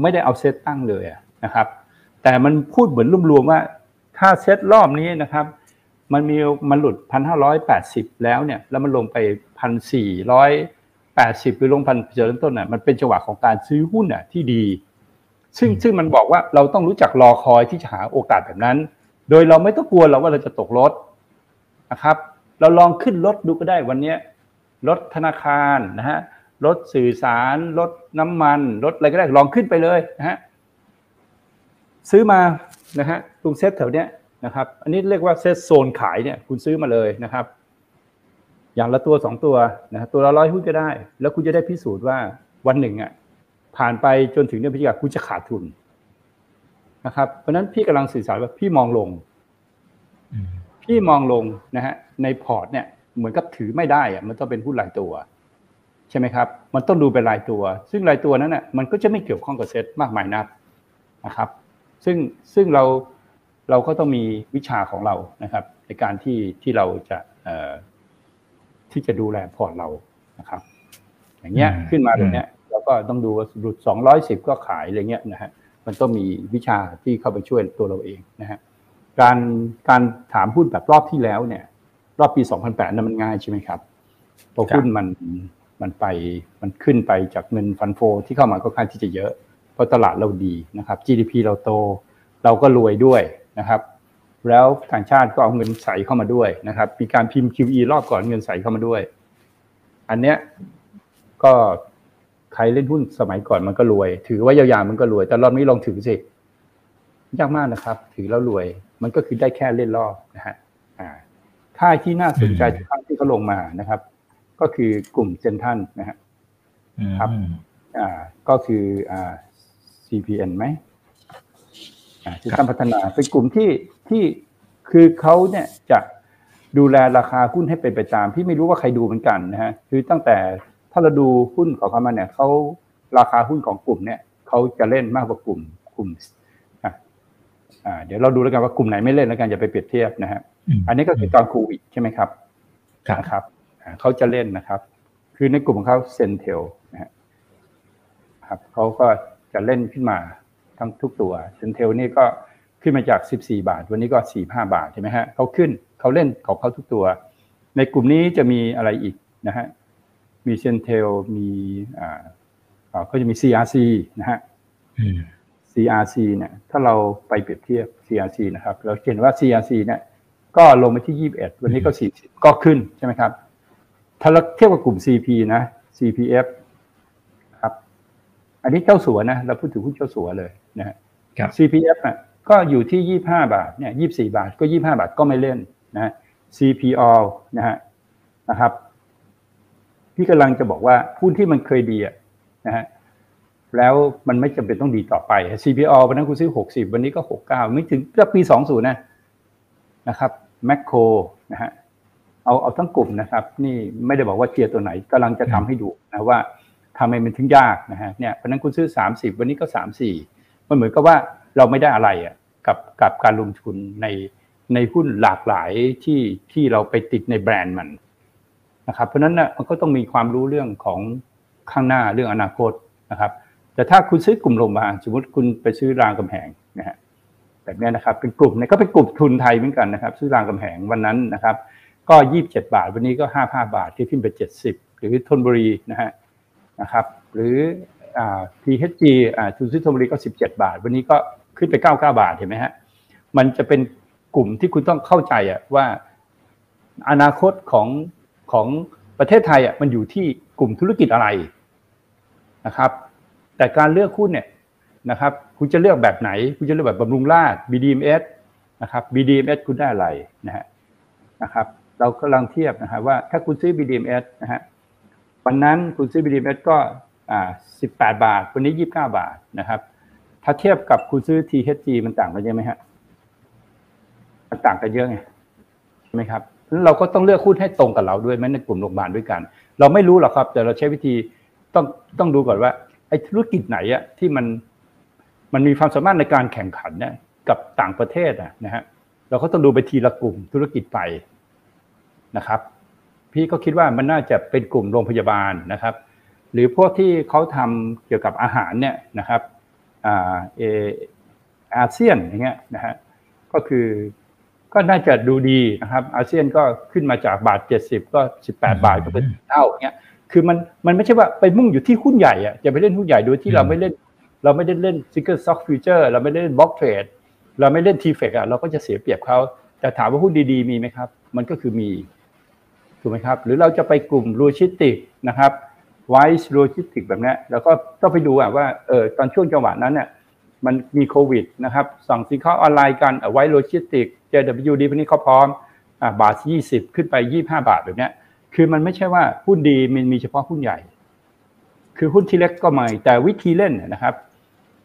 ไม่ได้เอาเซตตั้งเลยนะครับแต่มันพูดเหมือนรวมๆว่าถ้าเซตรอบนี้นะครับมันมีมันหลุดพันห้าร้อยแปดสิบแล้วเนี่ยแล้วมันลงไปพันสี่ร้อยแปดสิบหรือลงพันเจริญต้นน่ะมันเป็นจังหวะของการซื้อหุ้นอะที่ดี ซึ่งซึ่งมันบอกว่าเราต้องรู้จักรอคอยที่จะหาโอกาสแบบนั้น โดยเราไม่ต้องกลัวเราว่าเราจะตกรถนะครับ เราลองขึ้นรถดูก็ได้วันนี้รถธนาคารนะฮะ รถสื่อสารรถน้ำมันรถอะไรก็ได้ลองขึ้นไปเลยนะฮะซื้อมานะฮะตรงเซ็ตแถวเนี้ยนะครับอันนี้เรียกว่าเซตโซนขายเนี่ยคุณซื้อมาเลยนะครับ อย่างละตัวสองตัวนะตัวละร้อยหุ้นก็ได้ แล้วคุณจะได้พิสูจน์ว่าวันหนึ่งอะผ่านไปจนถึงเดือนพฤศจิกาคุณจะขาดทุนนะครับ เพราะนั้นพี่กำลังสื่อสารว่าพี่มองลงพี่มองลงนะฮะในพอร์ตเนี่ยเหมือนกับถือไม่ได้อะมันต้องเป็นหุ้นรายตัวใช่ไหมครับ มันต้องดูเป็นรายตัว ซึ่งรายตัวนั้นน่ะมันก็จะไม่เกี่ยวข้องกับเซ็ตมากมายนักนะครับ ซึ่งซึ่งเราเราก็ต้องมีวิชาของเรานะครับ ในการที่ที่เราจะที่จะดูแลพอร์ตเรานะครับ อย่างเงี้ยขึ้นมาแบบเนี้ยเราก็ต้องดูว่าหลุดสองร้อยสิบก็ขายอะไรเงี้ยนะฮะมันต้องมีวิชาที่เข้าไปช่วยตัวเราเองนะฮะการการถามหุ้นแบบรอบที่แล้วเนี่ย รอบปีสองพันแปดนั้นมันง่ายใช่ไหมครับพอหุ้นมัน มันไปมันขึ้นไปจากเงินฟันโฟที่เข้ามาก็ค่อนที่จะเยอะ เพราะตลาดเราดีนะครับ GDP เราโต เราก็รวยด้วยนะครับ แล้วต่างชาติก็เอาเงินใส่เข้ามาด้วยนะครับ มีการพิมพ์ QE รอบก่อนเงินใส่เข้ามาด้วย อันเนี้ยก็ใครเล่นหุ้นสมัยก่อนมันก็รวย ถือว่ายาวๆมันก็รวย แต่รอบนี้ลองถือสิยากมากนะครับ ถือแล้วรวย มันก็คือได้แค่เล่นรอบนะฮะอ่าค่าที่น่าสนใจที่เขาลงมานะครับ ก็คือกลุ่มเซนทันนะฮะครับอ่าก็คืออ่า CPN ไหมที่การพัฒนาเป็นกลุ่มที่ที่คือเขาเนี่ยจะดูแลราคาหุ้นให้เป็นไปตาม พี่ไม่รู้ว่าใครดูเหมือนกันนะฮะคือตั้งแต่ถ้าเราดูหุ้นของเขามาเนี่ยเขาราคาหุ้นของกลุ่มเนี่ยเขาจะเล่นมากกว่ากลุ่มกลุ่มอ่าเดี๋ยวเราดูแล้วกันว่ากลุ่มไหนไม่เล่นแล้วกันอย่าไปเปรียบเทียบนะฮะอันนี้ก็คือตอนโควิดใช่ไหมครับครับ เขาจะเล่นนะครับ คือในกลุ่มของเขา CENTEL นะฮะครับเขาก็จะเล่นขึ้นมาทั้งทุกตัว CENTEL นี่ก็ขึ้นมาจาก 14 บาท วันนี้ก็ 45 บาทใช่ไหมฮะเขาขึ้นเขาเล่นของเขาทุกตัว ในกลุ่มนี้จะมีอะไรอีกนะฮะมี CENTEL มีอ่าก็จะมี CRC นะฮะ CRC เนี่ย ถ้าเราไปเปรียบเทียบ CRC นะครับ เราเห็นว่า CRC เนี่ย ก็ลงมาที่ 21 วันนี้ก็ 40 ก็ขึ้นใช่ไหมครับ ถ้าเราเทียบกับกลุ่ม CP นะ CPF ครับ อันนี้เจ้าสัวนะเราพูดถึงหุ้นเจ้าสัวเลยนะฮะ CPF อะก็อยู่ที่ยี่ห้าบาทเนี่ยยี่สี่บาท ก็ยี่ห้าบาทก็ไม่เล่นนะ CPO นะฮะนะครับพี่กำลังจะบอกว่าหุ้นที่มันเคยดีอะนะฮะแล้วมันไม่จำเป็นต้องดีต่อไป CPO วันนั้นคุณซื้อ 60 วันนี้ก็ 69 ไม่ถึงก็ปี 20 นะนะครับแมคโครนะฮะ เอาเอาทั้งกลุ่มนะครับ นี่ไม่ได้บอกว่าเทียร์ตัวไหนกำลังจะทำให้ดูนะว่าทำไมมันถึงยากนะฮะเนี่ยเพราะนั้นคุณซื้อ 30 วันนี้ก็34มันเหมือนกับว่าเราไม่ได้อะไรอะกับกับการลงทุนในในหุ้นหลากหลายที่ที่เราไปติดในแบรนด์มันนะครับเพราะนั้นนะมันก็ต้องมีความรู้เรื่องของข้างหน้าเรื่องอนาคตนะครับ แต่ถ้าคุณซื้อกลุ่มโรงพยาบาลสมมติคุณไปซื้อรางกำแหงนะฮะแบบนี้นะครับเป็นกลุ่มเนี่ยก็เป็นกลุ่มทุนไทยเหมือนกันนะครับ ซื้อรางกำแหงวันนั้นนะครับ ก็ยี่สิบเจ็ดบาท วันนี้ก็ห้าห้าบาทที่ขึ้นไปเจ็ดสิบหรือทนบุรีนะฮะนะครับ หรือ PHG อ่าทุนซื้อทนบุรีก็สิบเจ็ดบาท วันนี้ก็ขึ้นไปเก้าเก้าบาทเห็นไหมฮะมันจะเป็นกลุ่มที่คุณต้องเข้าใจอะว่าอนาคตของของประเทศไทยอะมันอยู่ที่กลุ่มธุรกิจอะไรนะครับ แต่การเลือกหุ้นเนี่ยนะครับ คุณจะเลือกแบบไหน คุณจะเลือกแบบบำรุงราษ BDMs นะครับ BDMs คุณได้อะไรนะฮะนะครับ เรากำลังเทียบนะครับว่าถ้าคุณซื้อ BDMs นะฮะวันนั้นคุณซื้อ BDMs ก็อ่า18บาท วันนี้29บาทนะครับ ถ้าเทียบกับคุณซื้อ THG มันต่างกันเยอะไหมฮะมันต่างกันเยอะไงใช่ไหมครับเราก็ต้องเลือกหุ้นให้ตรงกับเราด้วยแม้ในกลุ่มโรงพยาบาลด้วยกัน เราไม่รู้หรอกครับ แต่เราใช้วิธีต้องต้องดูก่อนว่าไอ้ธุรกิจไหนอะที่มันมันมีความสามารถในการแข่งขันเนี่ยกับต่างประเทศอะนะฮะเราก็ต้องดูไปทีละกลุ่มธุรกิจไป นะครับ พี่ก็คิดว่ามันน่าจะเป็นกลุ่มโรงพยาบาลนะครับ หรือพวกที่เขาทำเกี่ยวกับอาหารเนี่ยนะครับอ่าเออาเซียนอย่างเงี้ยนะฮะก็คือก็น่าจะดูดีนะครับ อาเซียนก็ขึ้นมาจากบาทเจ็ดสิบก็สิบแปดบาทก็เป็นเท่าเงี้ยคือมันมันไม่ใช่ว่าไปมุ่งอยู่ที่หุ้นใหญ่อะจะไปเล่นหุ้นใหญ่โดยที่เราไม่เล่น เราไม่ได้เล่น single stock futures เราไม่ได้เล่น block trade เราไม่เล่น TFEX อะเราก็จะเสียเปรียบเขาแต่ถามว่าหุ้นดีๆ มีไหมครับ มันก็คือมี ถูกไหมครับ หรือเราจะไปกลุ่มโลจิสติกนะครับ WICE Logistics แบบนี้เราก็ต้องไปดูอะว่าเออตอนช่วงจังหวะนั้นเนี่ยมันมีโควิดนะครับสั่งสินค้าออนไลน์กันไว้โลจิสติก JWD พวกนี้เขาพร้อมบาท 20 ขึ้นไป 25 บาทแบบนี้คือมันไม่ใช่ว่าหุ้นดีมันมีเฉพาะหุ้นใหญ่ คือหุ้นที่เล็กก็ไม่แต่วิธีเล่นนะครับ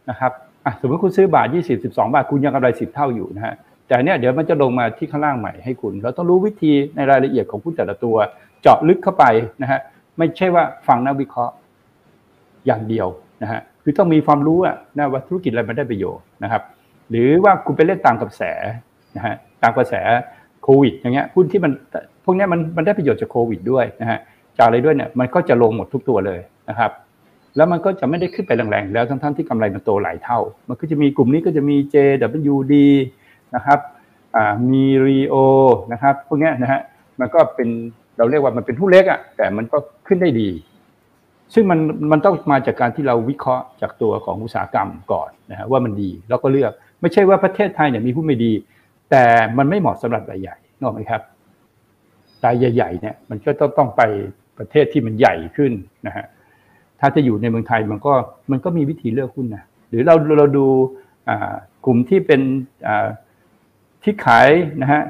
นะครับสมมติคุณซื้อบาท 20 12 บาท คุณยังกำไร 10 เท่าอยู่นะฮะ แต่เนี้ยเดี๋ยวมันจะลงมาที่ข้างล่างใหม่ให้คุณ เราต้องรู้วิธีในรายละเอียดของหุ้นแต่ละตัว เจาะลึกเข้าไปนะฮะไม่ใช่ว่าฟังนักวิเคราะห์อย่างเดียวนะฮะคือต้องมีความรู้อะนะว่าธุรกิจอะไรมันได้ประโยชน์นะครับ หรือว่าคุณไปเล่นตามกระแสนะฮะตามกระแสโควิดอย่างเงี้ยหุ้นที่มันพวกนี้มันมันได้ประโยชน์จากโควิดด้วยนะฮะจากอะไรด้วยเนี่ยมันก็จะลงหมดทุกตัวเลยนะครับแล้วมันก็จะไม่ได้ขึ้นไปแรงๆ แล้วทั้งๆที่กำไรมันโตหลายเท่า มันก็จะมีกลุ่มนี้ก็จะมี JWD นะครับมีรีโอนะครับพวกนี้นะฮะมันก็เป็นเราเรียกว่ามันเป็นหุ้นเล็กอะแต่มันก็ขึ้นได้ดี ซึ่งมันมันต้องมาจากการที่เราวิเคราะห์จากตัวของอุตสาหกรรมก่อนนะฮะว่ามันดีแล้วก็เลือกไม่ใช่ว่าประเทศไทยเนี่ยมีหุ้นไม่ดี แต่มันไม่เหมาะสำหรับรายใหญ่นอกไหมครับรายใหญ่ๆเนี่ยมันก็ต้องต้องไปประเทศที่มันใหญ่ขึ้นนะฮะถ้าจะอยู่ในเมืองไทยมันก็มันก็มีวิธีเลือกหุ้นนะหรือเราเราดูกลุ่มที่เป็น ที่ขายนะฮะ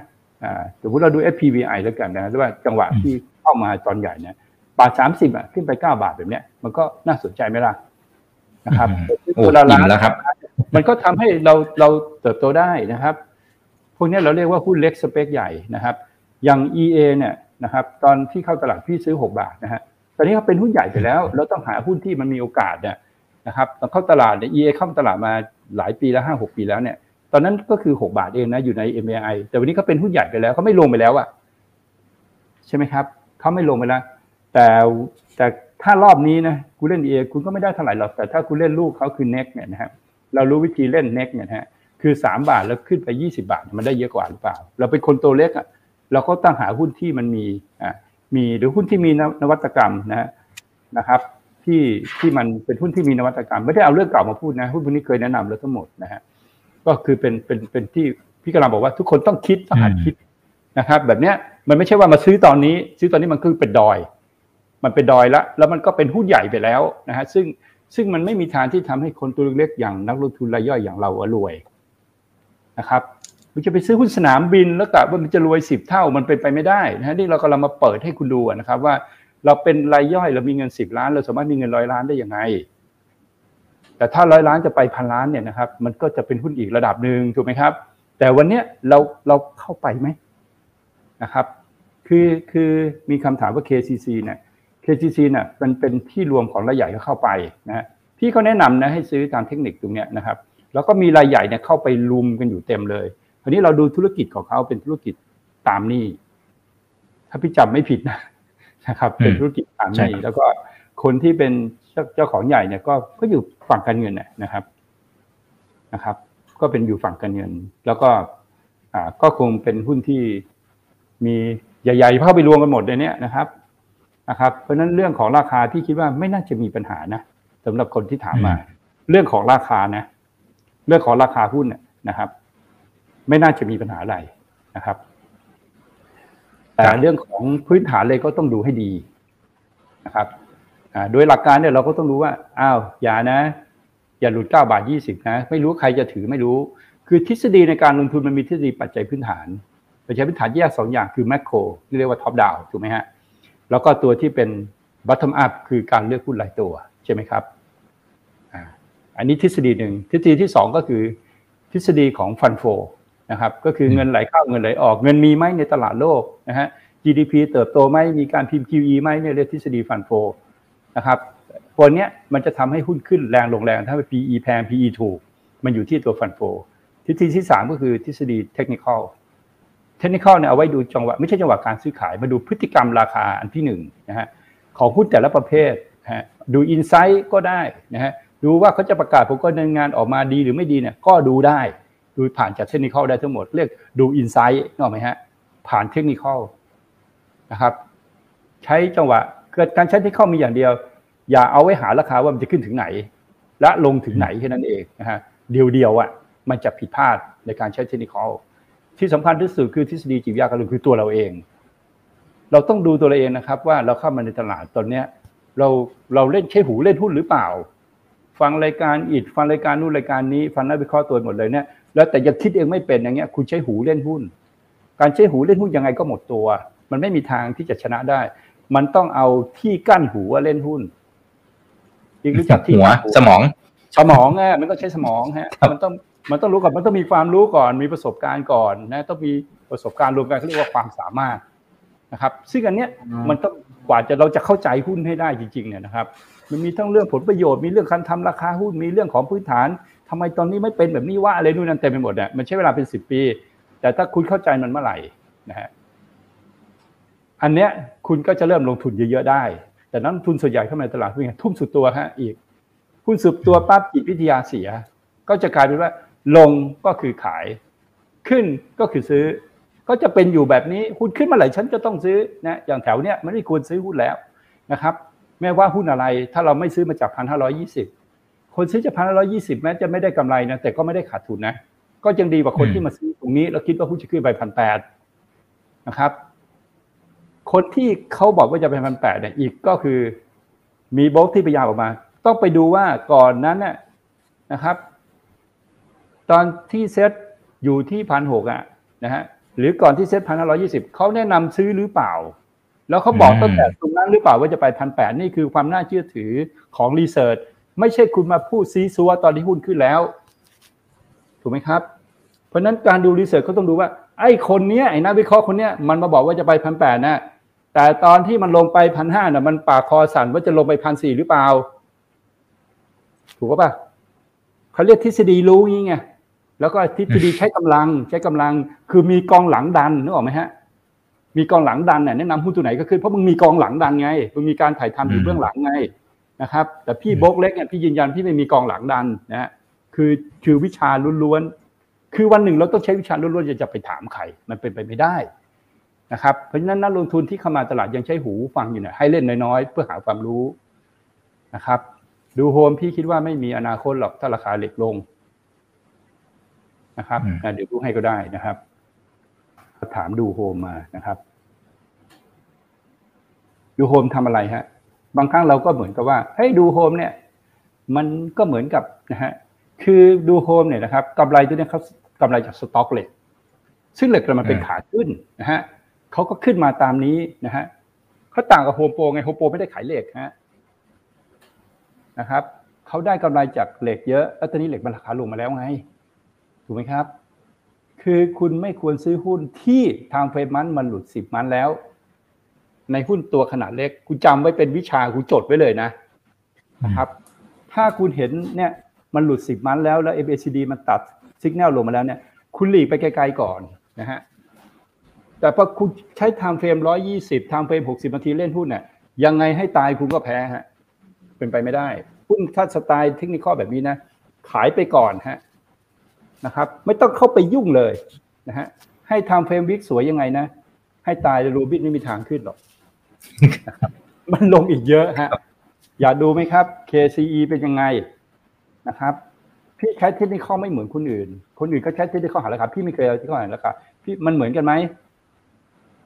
สมมติเราดู SPVI แล้วกันนะว่าจังหวะที่เข้ามาตอนใหญ่เนี่ยบาทสามสิบอะขึ้นไปเก้าบาทแบบเนี้ย มันก็น่าสนใจไหมล่ะนะครับโอ้ละล้านแล้วครับ มันก็ทำให้เราเราเติบโตได้นะครับ พวกนี้เราเรียกว่าหุ้นเล็กสเปคใหญ่นะครับ อย่าง EA เนี่ยนะครับ ตอนที่เข้าตลาดพี่ซื้อหกบาทนะฮะตอนนี้เขาเป็นหุ้นใหญ่ไปแล้ว เราต้องหาหุ้นที่มันมีโอกาสเนี่ยนะครับตอนเข้าตลาดเนี่ย EA เข้าตลาดมาหลายปีแล้วห้าหกปีแล้วเนี่ย ตอนนั้นก็คือหกบาทเองนะอยู่ใน MAI แต่วันนี้เขาเป็นหุ้นใหญ่ไปแล้วเขาไม่ลงไปแล้วอะใช่ไหมครับเขาไม่ลงไปแล้วแต่แต่ถ้ารอบนี้นะคุณเล่น EA คุณก็ไม่ได้เท่าไหร่หรอกแต่ถ้าคุณเล่นลูกเขาคือ NEX เนี่ยนะครับเรารู้วิธีเล่น NEX เนี่ยฮะคือสามบาทแล้วขึ้นไปยี่สิบาทมันได้เยอะกว่าหรือเปล่า เราเป็นคนตัวเล็กอะเราก็ต้องหาหุ้นที่มันมีอ่ามีหรือหุ้นที่มีนวัตกรรมนะนะครับที่ที่มันเป็นหุ้นที่มีนวัตกรรม ไม่ได้เอาเรื่องเก่ามาพูดนะหุ้นพวกนี้เคยแนะนำแล้วทั้งหมดนะฮะ ก็คือเป็นเป็นเป็นที่พี่กำลังบอกว่าทุกคนต้องคิดต้องหัดคิดนะครับ แบบเนี้ยมันไม่ใช่ว่ามาซื้อตอนนี้ ซื้อตอนนี้มันคือเป็นดอย มันเป็นดอยแล้ว แล้วมันก็เป็นหุ้นใหญ่ไปแล้วนะฮะซึ่งซึ่งมันไม่มีทางที่ทำให้คนตัวเล็กๆอย่างนักลงทุนรายย่อยอย่างเรารวยนะครับมันจะไปซื้อหุ้นสนามบินแล้วกะว่ามันจะรวยสิบเท่ามันเป็นไปไม่ได้นะนี่เรากำลังมาเปิดให้คุณดูนะครับว่าเราเป็นรายย่อยเรามีเงินสิบล้าน เราสามารถมีเงินร้อยล้านได้ยังไง แต่ถ้าร้อยล้านจะไปพันล้านเนี่ยนะครับมันก็จะเป็นหุ้นอีกระดับหนึ่งถูกไหมครับ แต่วันเนี้ยเราเราเข้าไปไหมนะครับ คือคือมีคำถามว่า KCC เนี่ย KCC เนี่ยมันเป็นที่รวมของรายใหญ่ก็เข้าไปนะฮะพี่เขาแนะนำนะให้ซื้อตามเทคนิคตรงเนี้ยนะครับ แล้วก็มีรายใหญ่เนี่ยเข้าไปลุมกันอยู่เต็มเลยคราวนี้เราดูธุรกิจของเขาเป็นธุรกิจตามหนี้ถ้าพี่จำไม่ผิดนะนะครับ เป็นธุรกิจตามหนี้แล้วก็คนที่เป็น เจ้าของใหญ่เนี่ยก็ก็อยู่ฝั่งการเงินนะครับนะครับ ก็เป็นอยู่ฝั่งการเงิน แล้วก็อ่าก็คงเป็นหุ้นที่มีใหญ่ๆเข้าไปรวมกันหมดในนี้นะครับนะครับ เพราะฉะนั้นเรื่องของราคาที่คิดว่าไม่น่าจะมีปัญหานะสำหรับคนที่ถามมา เรื่องของราคานะ เรื่องของราคาหุ้นนะครับ ไม่น่าจะมีปัญหาอะไรนะครับ แต่เรื่องของพื้นฐานเลยก็ต้องดูให้ดีนะครับ โดยหลักการเนี่ยเราก็ต้องรู้ว่าอ้าวอย่านะ อย่าหลุดเก้าบาทยี่สิบนะไม่รู้ใครจะถือไม่รู้ คือทฤษฎีในการลงทุนมันมีทฤษฎีปัจจัยพื้นฐานปัจจัยพื้นฐานแยกสองอย่างคือแมคโครที่เรียกว่าท็อปดาวถูกไหมฮะแล้วก็ตัวที่เป็นบัตทอมอัพคือการเลือกหุ้นรายตัวใช่ไหมครับอันนี้ทฤษฎีหนึ่งทฤษฎีที่สองก็คือทฤษฎีของฟันโฟนะครับก็คือเงินไหลเข้าเงินไหลออกเงินมีไหมในตลาดโลกนะฮะ GDP เติบโตไหมมีการพิมพ์ QE ไหมเนี่ยเรียกทฤษฎีฟันโฟ นะครับตัวเนี้ยมันจะทำให้หุ้นขึ้นแรงลงแรงถ้า PE แพง PE ถูก มันอยู่ที่ตัว fund flow ทฤษฎีที่สามก็คือทฤษฎี technical technical เนี่ยเอาไว้ดูจังหวะไม่ใช่จังหวะการซื้อขายมาดูพฤติกรรมราคาอันที่หนึ่งนะฮะของหุ้นแต่ละประเภทฮะดู inside ก็ได้นะฮะดูว่าเขาจะประกาศผลการดำเนินงานออกมาดีหรือไม่ดีเนี่ยก็ดูได้ดูผ่านจาก technical ได้ทั้งหมดเรียกดู inside นอกไหมฮะผ่าน technicalนะครับ ใช้จังหวะเกิดการใช้เทคนิคอลมีอย่างเดียว อย่าเอาไว้หาราคาว่ามันจะขึ้นถึงไหน และลงถึงไหนแค่นั้นเองนะฮะเดียวเดียวอะมันจะผิดพลาดในการใช้เทคนิคอลที่สำคัญที่สุดคือทฤษฎีจิตวิทยาการลงทุนคือตัวเราเอง เราต้องดูตัวเราเองนะครับ ว่าเราเข้ามาในตลาดตอนเนี้ยเราเราเล่นใช้หูเล่นหุ้นหรือเปล่า ฟังรายการอิดฟังรายการนู่นรายการนี้ ฟังนักวิเคราะห์ตัวหมดเลยเนี่ยแล้วแต่ยังคิดเองไม่เป็นอย่างเงี้ย คุณใช้หูเล่นหุ้น การใช้หูเล่นหุ้นยังไงก็หมดตัว มันไม่มีทางที่จะชนะได้ มันต้องเอาที่กั้นหูว่าเล่นหุ้น ยิ่งรู้จักที่หัวสมองสมองอะมันต้องใช้สมองฮะมันต้องมันต้องรู้ก่อนมันต้องมีความรู้ก่อนมีประสบการณ์ก่อนนะต้องมีประสบการณ์รวมกันเขาเรียกว่าความสามารถนะครับ ซึ่งอันเนี้ยมันต้องกว่าจะเราจะเข้าใจหุ้นให้ได้จริงๆเนี่ยนะครับ มันมีทั้งเรื่องผลประโยชน์มีเรื่องการทำราคาหุ้นมีเรื่องของพื้นฐานทำไมตอนนี้ไม่เป็นแบบนี้ว่าอะไรนู่นนั่นเต็มไปหมดเนี่ยมันใช้เวลาเป็นสิบปี แต่ถ้าคุณเข้าใจมันเมื่อไหร่นะฮะอันเนี้ยคุณก็จะเริ่มลงทุนเยอะๆได้ แต่นักทุนส่วนใหญ่เข้ามาในตลาดเป็นไงทุ่มสุดตัวฮะอีกหุ้นสุดตัวปั๊บจิตวิทยาเสีย ก็จะกลายเป็นว่า ลงก็คือขาย ขึ้นก็คือซื้อ ก็จะเป็นอยู่แบบนี้หุ้นขึ้นมาไหร่ฉันจะต้องซื้อนะอย่างแถวเนี้ยมันไม่ควรซื้อหุ้นแล้วนะครับ แม้ว่าหุ้นอะไรถ้าเราไม่ซื้อมาจากพันห้าร้อยี่สิบคนซื้อจากพันห้าร้อยี่สิบแม้จะไม่ได้กำไรนะแต่ก็ไม่ได้ขาดทุนนะก็ยังดีกว่าคนที่มาซื้อตรงนี้แล้วคิดว่าหุ้นจะขึ้นไปพันแปดนะครับ คนที่เขาบอกว่าจะเป็นพันแปดเนี่ยอีกก็คือ มีบล็อกที่พยายามออกมา ต้องไปดูว่าก่อนนั้นน่ยนะครับ ตอนที่เซ็ตอยู่ที่พันหกอะนะฮะหรือก่อนที่เซ็ตพันห้าร้อยี่สิบเขาแนะนำซื้อหรือเปล่า แล้วเขาบอกตั้งแต่ตรงนั้นหรือเปล่าว่าจะไปพันแปดนี่คือความน่าเชื่อถือของรีเสิร์ชไม่ใช่คุณมาพูดซีซัวตอนที่หุ้นขึ้นแล้ว ถูกไหมครับ เพราะนั้นการดูรีเสิร์ชเขาต้องดูว่าไอ้คนเนี้ยไอ้นักวิเคราะห์คนเนี้ยมันมาบอกว่าจะไปพันแปดนะ แต่ตอนที่มันลงไปพันห้าน่ะมันปากคอสั่นว่าจะลงไปพันสี่หรือเปล่า ถูกป่ะเขาเรียกทฤษฎีรู้งี้ไงแล้วก็ทฤษฎีใช้กำลังใช้กำลัง คือมีกองหลังดันนึกออกไหมฮะ มีกองหลังดันเนี่ยแนะนำหุ้นตัวไหนก็ขึ้นเพราะมึงมีกองหลังดันไงมึงมีการถ่ายทำอยู่เบื้องหลังไงนะครับ แต่พี่โบกเล็กเนี่ยพี่ยืนยันพี่ไม่มีกองหลังดันนะฮะคือคือวิชาล้วนๆคือวันหนึ่งเราต้องใช้วิชาล้วนๆจะจะไปถามใครมันเป็นไปไม่ได้ นะครับเพราะฉะนั้นนักลงทุนที่เข้ามาตลาดยังใช้หูฟังอยู่เนี่ยให้เล่นน้อยๆ เพื่อหาความรู้นะครับ ดูโฮมพี่คิดว่าไม่มีอนาคตหรอกถ้าราคาเหล็กลงนะครับเดี๋ยวดูให้ก็ได้นะครับถามดูโฮมมานะครับ ดูโฮมทำอะไรฮะ บางครั้งเราก็เหมือนกับว่าเฮ้ยดูโฮมเนี่ย มันก็เหมือนกับนะฮะคือดูโฮมเนี่ยนะครับกำไรตัวนี้เขากำไรจากสต็อกเหล็กซึ่งเหล็กมันเป็นขาขึ้นนะฮะ เขาก็ขึ้นมาตามนี้นะฮะเขาต่างกับโฮมโปรไงโฮมโปรไม่ได้ขายเหล็กฮะนะครับเขาได้กำไรจากเหล็กเยอะแล้วตอนนี้เหล็กมันราคาลงมาแล้วไงถูกไหมครับ คือคุณไม่ควรซื้อหุ้นที่ time frame วันมันหลุดสิบวันแล้ว ในหุ้นตัวขนาดเล็กคุณจำไว้เป็นวิชาคุณจดไว้เลยนะนะครับ ถ้าคุณเห็นเนี่ยมันหลุดสิบวันแล้วแล้ว MACD มันตัดสัญญาณลงมาแล้วเนี่ย คุณหลีกไปไกลๆก่อนนะฮะ แต่พอคุณใช้ time frame ร้อยยี่สิบ time frame หกสิบนาทีเล่นหุ้นเนี่ยยังไงให้ตายคุณก็แพ้ฮะเป็นไปไม่ได้หุ้นถ้าสไตล์เทคนิคแบบนี้นะ ขายไปก่อนฮะนะครับ ไม่ต้องเข้าไปยุ่งเลยนะฮะให้ time frame week สวยยังไงนะ ให้ตายรูปนี้ไม่มีทางขึ้นหรอกมันลงอีกเยอะฮะอยากดูไหมครับ KCE เป็นยังไงนะครับ พี่ใช้เทคนิคไม่เหมือนคนอื่น คนอื่นก็ใช้เทคนิคหาราคาพี่ไม่เคยเอาเทคนิคหาราคาพี่มันเหมือนกันไหม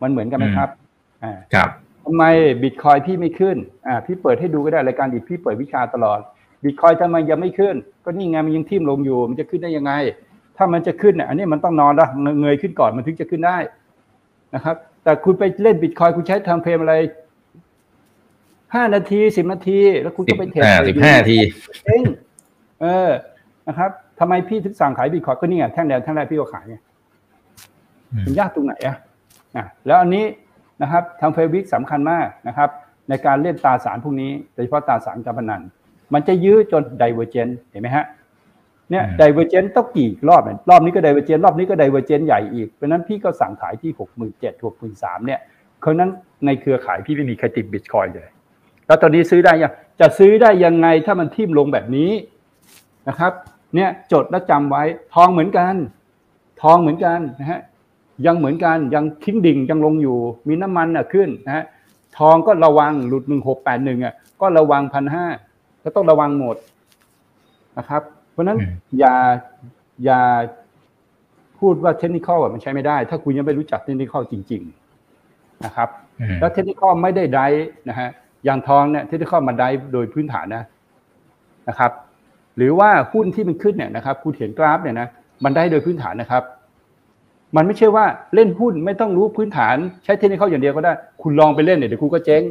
มันเหมือนกันไหมครับอ่าครับทำไมบิตคอยพี่ไม่ขึ้นอ่าพี่เปิดให้ดูก็ได้รายการดิพี่เปิดวิชาตลอดบิตคอยทำไมยังไม่ขึ้น ก็นี่ไงมันยังทิ่มลงอยู่ มันจะขึ้นได้ยังไง ถ้ามันจะขึ้นเนี่ยอันนี้มันต้องนอนแล้วเงยขึ้นก่อนมันถึงจะขึ้นได้นะครับ แต่คุณไปเล่นบิตคอยคุณใช้ทำเพลมอะไรห้านาทีสิบนาที แล้วคุณสิก็บไปเทรดอ่าสิบห้าทีเองเออนะครับทำไมพี่ถึงสั่งขายบิตคอยก็นี่ไงแท่งแดงแท่งแรกพี่ก็ขายไงอืมมันยากตรงไหนอะ อะแล้วอันนี้นะครับทางเฟวิกสำคัญมากนะครับ ในการเล่นตราสารพวกนี้โดยเฉพาะตราสารการพนัน มันจะยื้อจน divergence เห็นไหมฮะเนี่ย divergence ต้องกี่รอบเนี่ยรอบนี้ก็ divergence รอบนี้ก็ divergence ใหญ่อีกเพราะฉะนั้นพี่ก็สั่งขายที่หกหมื่นเจ็ดหกหมื่นสามเนี่ยเพราะฉะนั้นในเครือข่ายพี่ไม่มีใครติดบิตคอยน์เลย แล้วตอนนี้ซื้อได้ยังจะซื้อได้ยังไงถ้ามันทิ่มลงแบบนี้นะครับ เนี่ยจดและจำไว้ทองเหมือนกัน ทองเหมือนกันนะฮะ ยังเหมือนกันยังทิ้งดิ่งยังลงอยู่ มีน้ำมันอะขึ้นนะฮะทองก็ระวังหลุดหนึ่งหกแปดหนึ่งอะก็ระวังพันห้าก็ต้องระวังหมดนะครับ เพราะฉะนั้นอืมอย่าอย่าพูดว่าเทคนิคอะมันใช้ไม่ได้ ถ้าคุณยังไม่รู้จักเทคนิคจริง ๆนะครับอืมแล้วเทคนิคไม่ได้ไดฟ์นะฮะอย่างทองเนี่ยเทคนิคมาไดฟ์โดยพื้นฐานนะนะครับ หรือว่าหุ้นที่มันขึ้นเนี่ยนะครับ คุณเห็นกราฟเนี่ยนะมันได้โดยพื้นฐานนะครับ มันไม่ใช่ว่าเล่นหุ้นไม่ต้องรู้พื้นฐานใช้เทคนิคอย่างเดียวก็ได้ คุณลองไปเล่นเนี่ยเดี๋ยวคุณก็เจ๊ง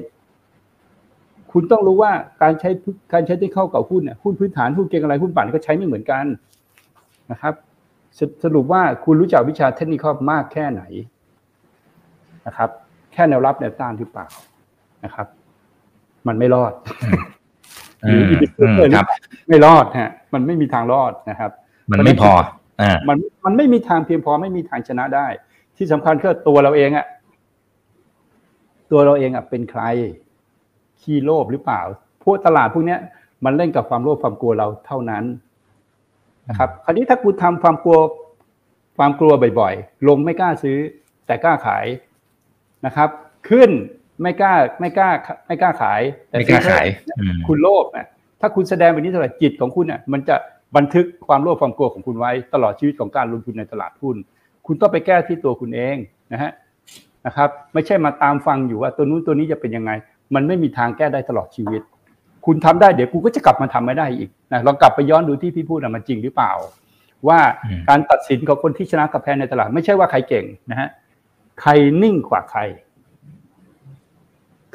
คุณต้องรู้ว่าการใช้การใช้เทคนิคกับหุ้นเนี่ยหุ้นพื้นฐานหุ้นเก็งอะไรหุ้นปั่นก็ใช้ไม่เหมือนกันนะครับสสรุปว่าคุณรู้จักวิชาเทคนิคมากแค่ไหนนะครับ แค่แนวรับแนวต้านหรือเปล่านะครับ มันไม่รอดอืมอืมครับไม่รอดฮะ มันไม่มีทางรอดนะครับ มันไม่พออ่า มันมันไม่มีทางเพียงพอไม่มีทางชนะได้ ที่สำคัญคือตัวเราเองอะตัวเราเองอะเป็นใครขี้โลภหรือเปล่า พวกตลาดพวกเนี้ย มันเล่นกับความโลภความกลัวเราเท่านั้นนะครับ คราวนี้ถ้าคุณทำความกลัวความกลัวบ่อยๆ ลงไม่กล้าซื้อ แต่กล้าขายนะครับ ขึ้นไม่กล้าไม่กล้า ไม่กล้าขาย แต่ไม่กล้าซื้อขายอืมคุณโลภนะถ้าคุณแสดงแบบนี้เท่าไหร่จิตของคุณเนี่ยมันจะ บันทึกความโลภความกลัวของคุณไว้ ตลอดชีวิตของการลงทุนในตลาดหุ้น คุณต้องไปแก้ที่ตัวคุณเองนะฮะนะครับ ไม่ใช่มาตามฟังอยู่ว่าตัวนู้นตัวนี้จะเป็นยังไง มันไม่มีทางแก้ได้ตลอดชีวิต คุณทำได้เดี๋ยวกูก็จะกลับมาทำไม่ได้อีกนะลองกลับไปย้อนดูที่พี่พูดนะมันจริงหรือเปล่า ว่าอืมการตัดสินของคนที่ชนะกับแพ้ในตลาด ไม่ใช่ว่าใครเก่งนะฮะใครนิ่งกว่าใคร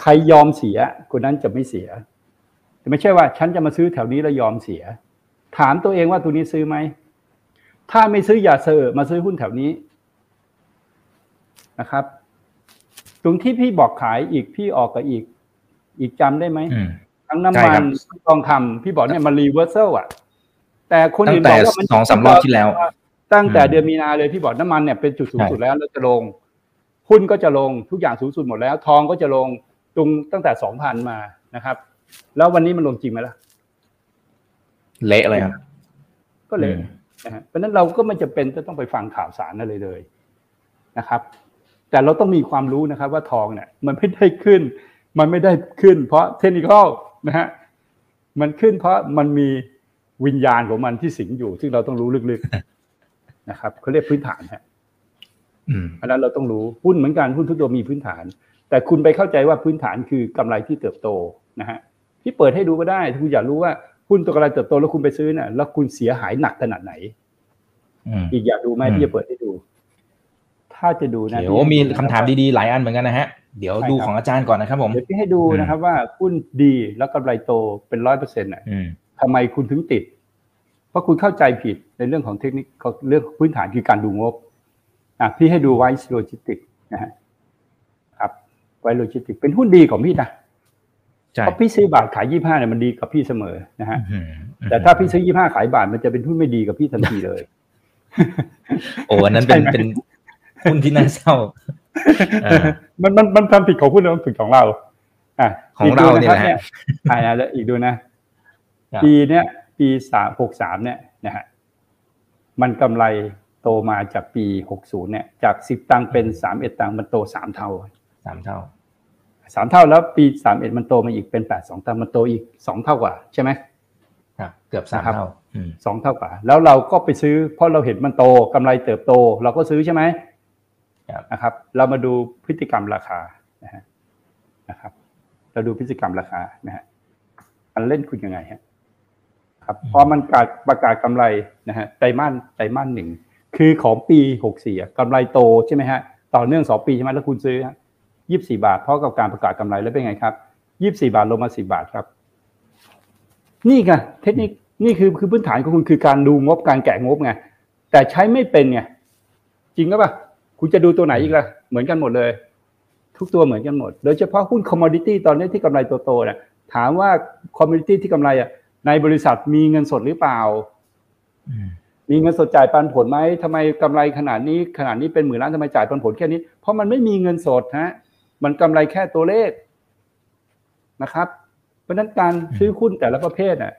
ใครยอมเสียคนนั้นจะไม่เสีย แต่ไม่ใช่ว่าฉันจะมาซื้อแถวนี้แล้วยอมเสีย ถามตัวเองว่าตัวนี้ซื้อไหม ถ้าไม่ซื้ออย่าเซอร์มาซื้อหุ้นแถวนี้นะครับ ตรงที่พี่บอกขายอีกพี่ออกกับอีก อีกจำได้ไหมอืมทั้งน้ำใช่มัครันบทั้งทองคำพี่บอกเนี่ยมันรีเวอร์เซลอะ แต่คนตั้อื่งนแต่บอกว่ามันสองสามรอบที่แล้ว ตั้งแต่อืมเดือนมีนาเลยพี่บอกน้ำมันเนี่ยเป็นจุดสูงสุดใช่แล้วแล้วจะลงหุ้นก็จะลงทุกอย่างสูงสุดหมดแล้ว ทองก็จะลงตรงตั้งแต่สองพันมานะครับ แล้ววันนี้มันลงจริงไหมล่ะ เละเลยครับก็เลยอืมนะฮะเพราะฉะนั้นเราก็ไม่จำเป็นจะต้องไปฟังข่าวสารอะไรเลยนะครับ แต่เราต้องมีความรู้นะครับ ว่าทองเนี่ย มันไม่ได้ขึ้น มันไม่ได้ขึ้น เพราะเทคนิคอลนะฮะมันขึ้นเพราะมันมีวิญญาณของมันที่สิงอยู่ ซึ่งเราต้องรู้ลึกๆนะครับเขาเรียกพื้นฐานฮะอืมอันนั้นเราต้องรู้หุ้นเหมือนกันหุ้นทุกตัวมีพื้นฐาน แต่คุณไปเข้าใจว่าพื้นฐานคือกำไรที่เติบโตนะฮะที่เปิดให้ดูก็ได้ถ้าคุณอยากรู้ว่า หุ้นตัวกำไรเติบโตแล้วคุณไปซื้อเนี่ยแล้วคุณเสียหายหนักขนาดไหนอืมอีกอยากดูไหมอืมที่จะเปิดให้ดู ถ้าจะดูนะเดี๋ยวมีคำถามดีๆหลายอันเหมือนกันนะฮะ เดี๋ยวดูของอาจารย์ก่อนนะครับ ผมเดี๋ยวพี่ให้ดูอืมนะครับว่าหุ้นดีแล้วกำไรโตเป็นร้อยเปอร์เซ็นต์อะอืมทำไมคุณถึงติด เพราะคุณเข้าใจผิดในเรื่องของเทคนิคเรื่องพื้นฐานคือการดูงบอะพี่ให้ดู WICE Logistics นะฮะครับ WICE Logistics เป็นหุ้นดีของพี่นะใช่ เพราะพี่ซื้อบาทขายยี่ห้าเนี่ยมันดีกับพี่เสมอนะฮะอืมแต่ถ้าพี่ซื้อยี่ห้าขายบาทมันจะเป็นหุ้นไม่ดีกับพี่ทันทีเลย โอ้อันนั้นเป็นใช่ไหมเป็นหุ้นที่น่าเศร้าเออมันมันมันทำผิดของหุ้นแล้วมันผิดของเรา อะของเราเนี่ยกดูแหละครับอ่าแล้วอีกดูนะครับปีเนี้ยปีสามหกสามเนี่ยนะฮะมันกำไรโตมาจากปีหกศูนย์เนี่ย จากสิบตังค์เป็นสามเอ็ดตังค์มันโตสามเท่าสามเท่า สามเท่าแล้วปีสามเอ็ดมันโตมาอีกเป็นแปดสองตังค์มันโตอีกสองเท่ากว่าใช่ไหมครับเกือบสามนะครับเท่าอืมสองเท่ากว่า แล้วเราก็ไปซื้อเพราะเราเห็นมันโตกำไรเติบโต เราก็ซื้อใช่ไหมครับนะครับ เรามาดูพฤติกรรมราคานะฮะนะครับ เราดูพฤติกรรมราคานะฮะมันเล่นคุณยังไงฮะครับพอมันประกาศประกาศกำไรนะฮะไตรมาสไตรมาสหนึ่งคือของปีหกสี่กำไรโตใช่ไหมฮะต่อเนื่องสองปีใช่ไหมแล้วคุณซื้อ ยี่สิบสี่บาท เพราะกับการประกาศกำไรแล้วเป็นไงครับยี่สิบสี่บาทลงมาสิบบาทครับ นี่ไงเทคนิคนี่คือคือพื้นฐานของคุณคือการดูงบการแกะงบไงแต่ใช้ไม่เป็นไงจริงหรือเปล่าล่ะคุณจะดูตัวไหนอีกล่ะเหมือนกันหมดเลย ทุกตัวเหมือนกันหมด โดยเฉพาะหุ้น commodity ตอนนี้ที่กำไรโตๆเนี่ยถามว่า commodity ที่กำไรอะในบริษัทมีเงินสดหรือเปล่าอืมมีเงินสดจ่ายปันผลไหมทำไมกำไรขนาดนี้ขนาดนี้เป็นหมื่นล้านทำไมจ่ายปันผลแค่นี้ เพราะมันไม่มีเงินสดฮะ มันกำไรแค่ตัวเลขนะครับ เพราะฉะนั้นการซื้อหุ้นแต่ละประเภทน่ะ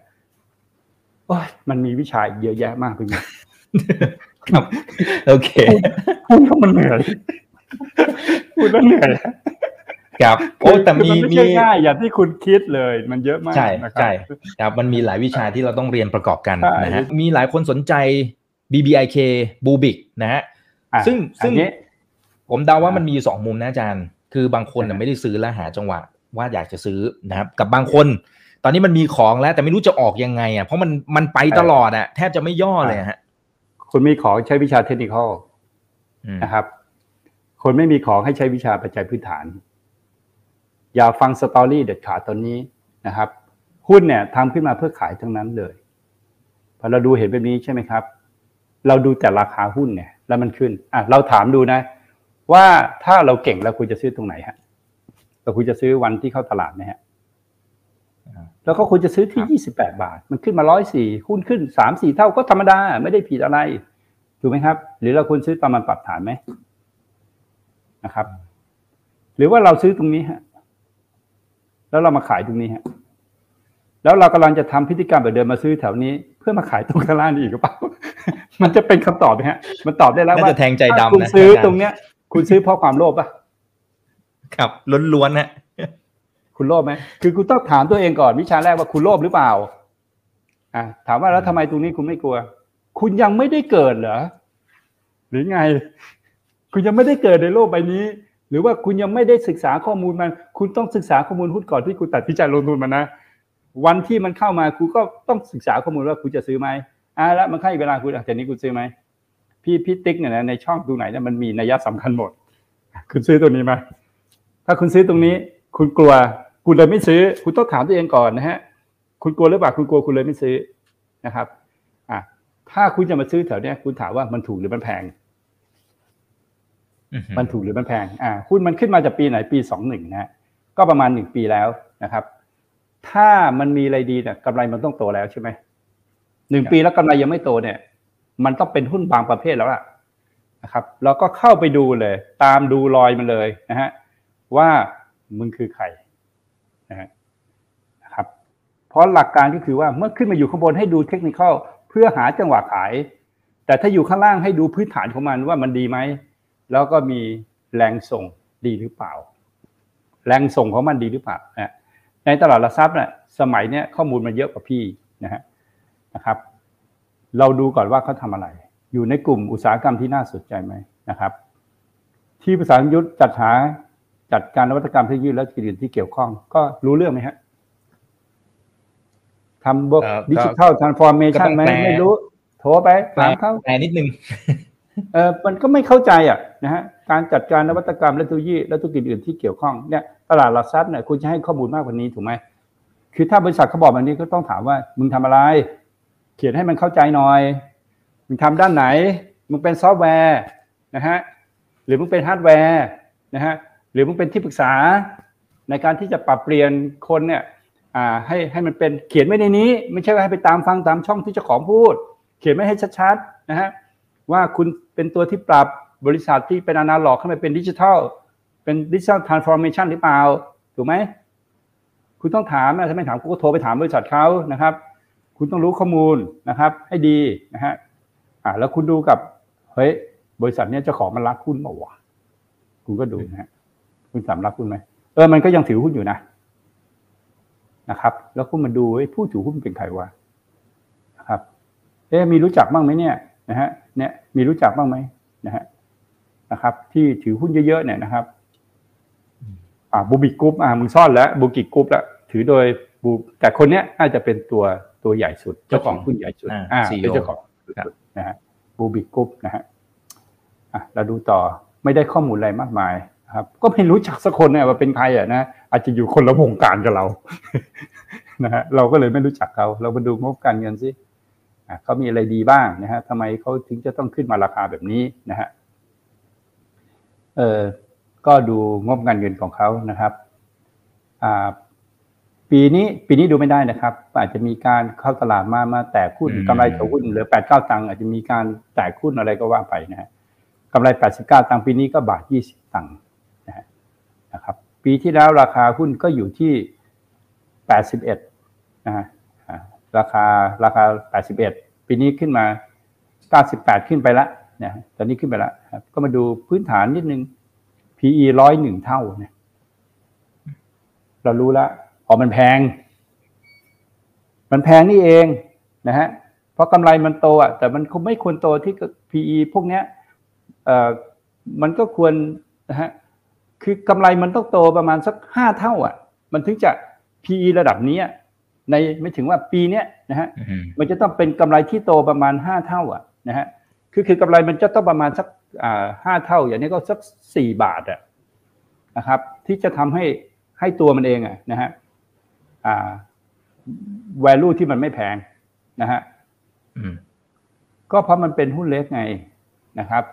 โอ้ยมันมีวิชาอีกเยอะแยะมากพี่มิ้นครับ โอเคพูดแล้วมันเหนื่อยพูดแล้วเหนื่อยครับโอ้แต่มีคือมันไม่มีใช่ง่ายอย่างที่คุณคิดเลย มันเยอะมากใช่นะครับใช่ครับมันมีหลายวิชาที่เราต้องเรียนประกอบกันใช่นะฮะมีหลายคนสนใจ BBIK b u b i c นะฮะอะซึ่งซึ่งอันนี้ผมเดาว่าอ่ามัมันมีอยู่สองมุมนะอาจารย์ คือบางคนน่ะอ่าไม่ได้ซื้อแล้วหาจังหวะว่าอยากจะซื้อนะครับกับบางคน ตอนนี้มันมีของแล้ว แต่ไม่รู้จะออกยังไงอะเพราะมันมันไปตลอดอะแทบจะไม่ย่อเลยอะฮะคุณมีของใช้วิชาเทคนิคอลอืมนะครับ คนไม่มีของให้ใช้วิชาปัจจัยพื้นฐาน อย่าฟังสตอรี่เด็ดขาดตอนนี้นะครับหุ้นเนี่ยทำขึ้นมาเพื่อขายทั้งนั้นเลยพอเราดูเห็นแบบนี้ใช่ไหมครับ เราดูแต่ราคาหุ้นเนี่ย แล้วมันขึ้นอะเราถามดูนะ ว่าถ้าเราเก่งเราควรจะซื้อตรงไหนฮะเราควรจะซื้อวันที่เข้าตลาดไหมฮะแล้วก็ควรจะซื้อที่ 28 บาท มันขึ้นมา 104หุ้นขึ้น 3-4 เท่าก็ธรรมดา ไม่ได้ผิดอะไรถูกไหมครับ หรือเราควรซื้อตอนมันปรับฐานไหมนะครับ หรือว่าเราซื้อตรงนี้ฮะแล้วเรามาขายตรงนี้ฮะแล้วเรากำลังจะทำพฤติกรรมแบบเดิมมาซื้อแถวนี้ เพื่อมาขายตรงข้างล่างนี่อีกหรือเปล่า มันจะเป็นคำตอบไหมฮะ มันตอบได้แล้วน่าว่าจะแทงใจถ้าดำคุณนะซื้ออาจารย์ตรงเนี้ย คุณซื้อเพราะความโลภป่ะ ครับล้วนๆนะคุณโลภไหมคือคุณต้องถามตัวเองก่อนวิชาแรกว่าคุณโลภหรือเปล่า อะถามว่าแล้วทำไมตรงนี้คุณไม่กลัว คุณยังไม่ได้เกิดเหรอหรือไง คุณยังไม่ได้เกิดในโลกใบนี้ หรือว่าคุณยังไม่ได้ศึกษาข้อมูลมัน คุณต้องศึกษาข้อมูลหุ้นก่อนที่คุณตัดสินใจลงทุนมันนะวันที่มันเข้ามาคุณก็ต้องศึกษาข้อมูลว่าคุณจะซื้อไหมอะแล้วมันเข้าอีกเวลาคุณอะจากนี้คุณซื้อไหม พี่พี่ติ๊กเนี่ยนะในช่องดูไหนเนี่ยมันมีนัยสำคัญหมด คุณซื้อตัวนี้ไหมถ้าคุณซื้อตรงนี้ คุณกลัว คุณเลยไม่ซื้อ คุณต้องถามตัวเองก่อนนะฮะ คุณกลัวหรือเปล่าคุณกลัวคุณเลยไม่ซื้อนะครับ อะถ้าคุณจะมาซื้อแถวเนี้ย คุณถามว่ามันถูกหรือมันแพงอือหือมันถูกหรือมันแพง อ่าหุ้นมันขึ้นมาจากปีไหนปีสองหนึ่งนะฮะก็ประมาณหนึ่งปีแล้วนะครับ ถ้ามันมีอะไรดีเนี่ยกำไรมันต้องโตแล้วใช่ไหมหนึ่งปีแล้วกำไรยังไม่โตเนี่ย มันต้องเป็นหุ้นบางประเภทแล้วล่ะนะครับเราก็เข้าไปดูเลย ตามดูรอยมันเลยนะฮะว่ามึงคือใครนะฮะนะครับ เพราะหลักการก็คือว่าเมื่อขึ้นมาอยู่ข้างบนให้ดูเทคนิคเพื่อหาจังหวะขาย แต่ถ้าอยู่ข้างล่างให้ดูพื้นฐานของมันว่ามันดีไหมแล้วก็มีแรงส่งดีหรือเปล่า แรงส่งของมันดีหรือเปล่านะในตลาดหลักทรัพย์เนี่ยสมัยเนี้ยข้อมูลมันเยอะกว่าพี่นะฮะนะครับ เราดูก่อนว่าเขาทำอะไร อยู่ในกลุ่มอุตสาหกรรมที่น่าสนใจไหมนะครับ ที่ภาษายุทธจัดหาจัดการนวัตกรรมเทคโนโลยีและกิจการที่เกี่ยวข้อง ก็รู้เรื่องไหมฮะทำบวกเอ่อก็ digital transformation ไหมก็ต้องแปลไม่รู้ โทรไปถามเขาแต่นิดนึงเออมันก็ไม่เข้าใจอะนะฮะการจัดการนวัตกรรมและเทคโนโลยีและธุรกิจอื่นที่เกี่ยวข้องเนี่ยตลาดหลักทรัพย์เนี่ยคุณจะให้ข้อมูลมากกว่านี้ถูกไหมคือถ้าบริษัทเขาบอกแบบนี้ก็ต้องถามว่ามึงทำอะไร เขียนให้มันเข้าใจหน่อย มึงทำด้านไหน มึงเป็นซอฟต์แวร์นะฮะ หรือมึงเป็นฮาร์ดแวร์นะฮะ หรือมึงเป็นที่ปรึกษา ในการที่จะปรับเปลี่ยนคนเนี่ยอ่าให้ให้มันเป็นเขียนไว้ในนี้ ไม่ใช่ว่าให้ไปตามฟังตามช่องที่เจ้าของพูด เขียนไม่ให้ชัดๆนะฮะว่าคุณเป็นตัวที่ปรับบริษัทที่เป็นอนาล็อกให้มันเป็นดิจิทัลเป็นดิจิทัลทรานส์ฟอร์เมชันหรือเปล่า ถูกไหม คุณต้องถามนะถ้าไม่ถามคุณก็โทรไปถามบริษัทเขานะครับ คุณต้องรู้ข้อมูลนะครับ ให้ดีนะฮะอ่าแล้วคุณดูกับเฮ้ยบริษัทเนี้ยเจ้าของมันรักหุ้นเปล่าวะคุณก็ดูนะฮะคุณสามรักหุ้นไหมเออมันก็ยังถือหุ้นอยู่นะนะครับ แล้วคุณมาดูไอ้ผู้ถือหุ้นเป็นใครวะนะครับเอ๊มีรู้จักบ้างไหมเนี่ยนะฮะเนี่ยมีรู้จักบ้างไหมนะฮะนะครับ ที่ถือหุ้นเยอะๆเนี่ยนะครับอ่าบูบิกรุ๊ปอ่ามึงซ่อนแล้วบูกิกรุ๊ปแล้วถือโดยบูแต่คนเนี้ยน่าจะเป็นตัว ตัวใหญ่สุด เจ้าของหุ้นใหญ่สุดอ่าอ่า CEO เป็นเจ้าของครับนะฮะบูบิกรุ๊ปนะฮะอะเราดูต่อไม่ได้ข้อมูลอะไรมากมายนะครับ ก็ไม่รู้จักสักคนเนี่ยว่าเป็นใครอะนะอาจจะอยู่คนละวงการกับเรานะฮะเราก็เลยไม่รู้จักเขา เรามาดูงบการเงินสิอะเขามีอะไรดีบ้างนะฮะทำไมเขาถึงจะต้องขึ้นมาราคาแบบนี้นะฮะเออก็ดูงบการเงินของเขานะครับอ่า ปีนี้ปีนี้ดูไม่ได้นะครับ อาจจะมีการเข้าตลาดมามาแตกหุ้นอืมกำไรต่อหุ้นเหลือแปดเก้าตังค์อาจจะมีการแตกหุ้นอะไรก็ว่าไปนะฮะกำไรแปดสิบเก้าตังค์ปีนี้ก็บาทยี่สิบตังค์นะฮะนะครับ ปีที่แล้วราคาหุ้นก็อยู่ที่แปดสิบเอ็ดนะฮะอ่าราคาราคาแปดสิบเอ็ดปีนี้ขึ้นมาเก้าสิบแปดขึ้นไปละนะฮะตอนนี้ขึ้นไปละครับก็มาดูพื้นฐานนิดนึง PE ร้อยหนึ่งเท่าเนี่ยเรารู้แล้ว อ๋อมันแพง มันแพงนี่เองนะฮะเพราะกำไรมันโตอะแต่มันคงไม่ควรโตที่ PE พวกเนี้ยเอ่อมันก็ควรนะฮะคือกำไรมันต้องโตประมาณสักห้าเท่า อะ มันถึงจะ PE ระดับนี้อะในไม่ถึงว่าปีเนี้ยนะฮะอืมมันจะต้องเป็นกำไรที่โตประมาณห้าเท่า อะนะฮะคือคือกำไรมันจะต้องประมาณสักอ่าห้าเท่า อย่างนี้ก็สักสี่บาทอะนะครับ ที่จะทำให้ให้ตัวมันเองอะนะฮะอ่า value ที่มันไม่แพงนะฮะอืมก็เพราะมันเป็นหุ้นเล็กไงนะครับ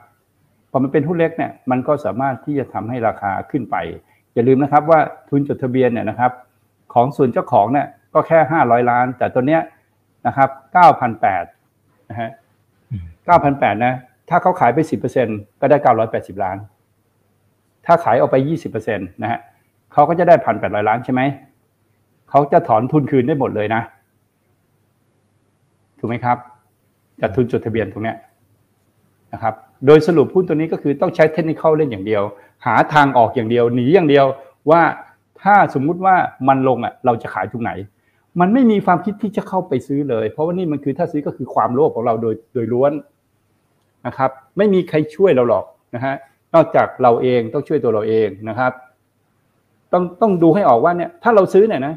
พอมันเป็นหุ้นเล็กเนี่ย มันก็สามารถที่จะทำให้ราคาขึ้นไป อย่าลืมนะครับว่าทุนจดทะเบียนเนี่ยนะครับ ของส่วนเจ้าของเนี่ยก็แค่ห้าร้อยล้าน แต่ตัวเนี้ยนะครับเก้าพันแปดนะฮะอืมเก้าพันแปดนะ ถ้าเขาขายไปสิบเปอร์เซ็นก็ได้เก้าร้อยแปดสิบล้าน ถ้าขายออกไปยี่สิบเปอร์เซ็นตนะฮะเขาก็จะได้พันแปดร้อยล้านใช่ไหม เขาจะถอนทุนคืนได้หมดเลยนะ ถูกไหมครับจากทุนจดทะเบียนตรงเนี้ยนะครับ โดยสรุปหุ้นตัวนี้ก็คือต้องใช้เทคนิคเล่นอย่างเดียว หาทางออกอย่างเดียวหนีอย่างเดียวว่าถ้าสมมุติว่ามันลงอะเราจะขายตรงไหน มันไม่มีความคิดที่จะเข้าไปซื้อเลย เพราะว่านี่มันคือถ้าซื้อก็คือความโลภของเราโดยโดยล้วนนะครับ ไม่มีใครช่วยเราหรอกนะฮะนอกจากเราเองต้องช่วยตัวเราเองนะครับ ต้องต้องดูให้ออกว่าเนี่ยถ้าเราซื้อเนี่ยนะ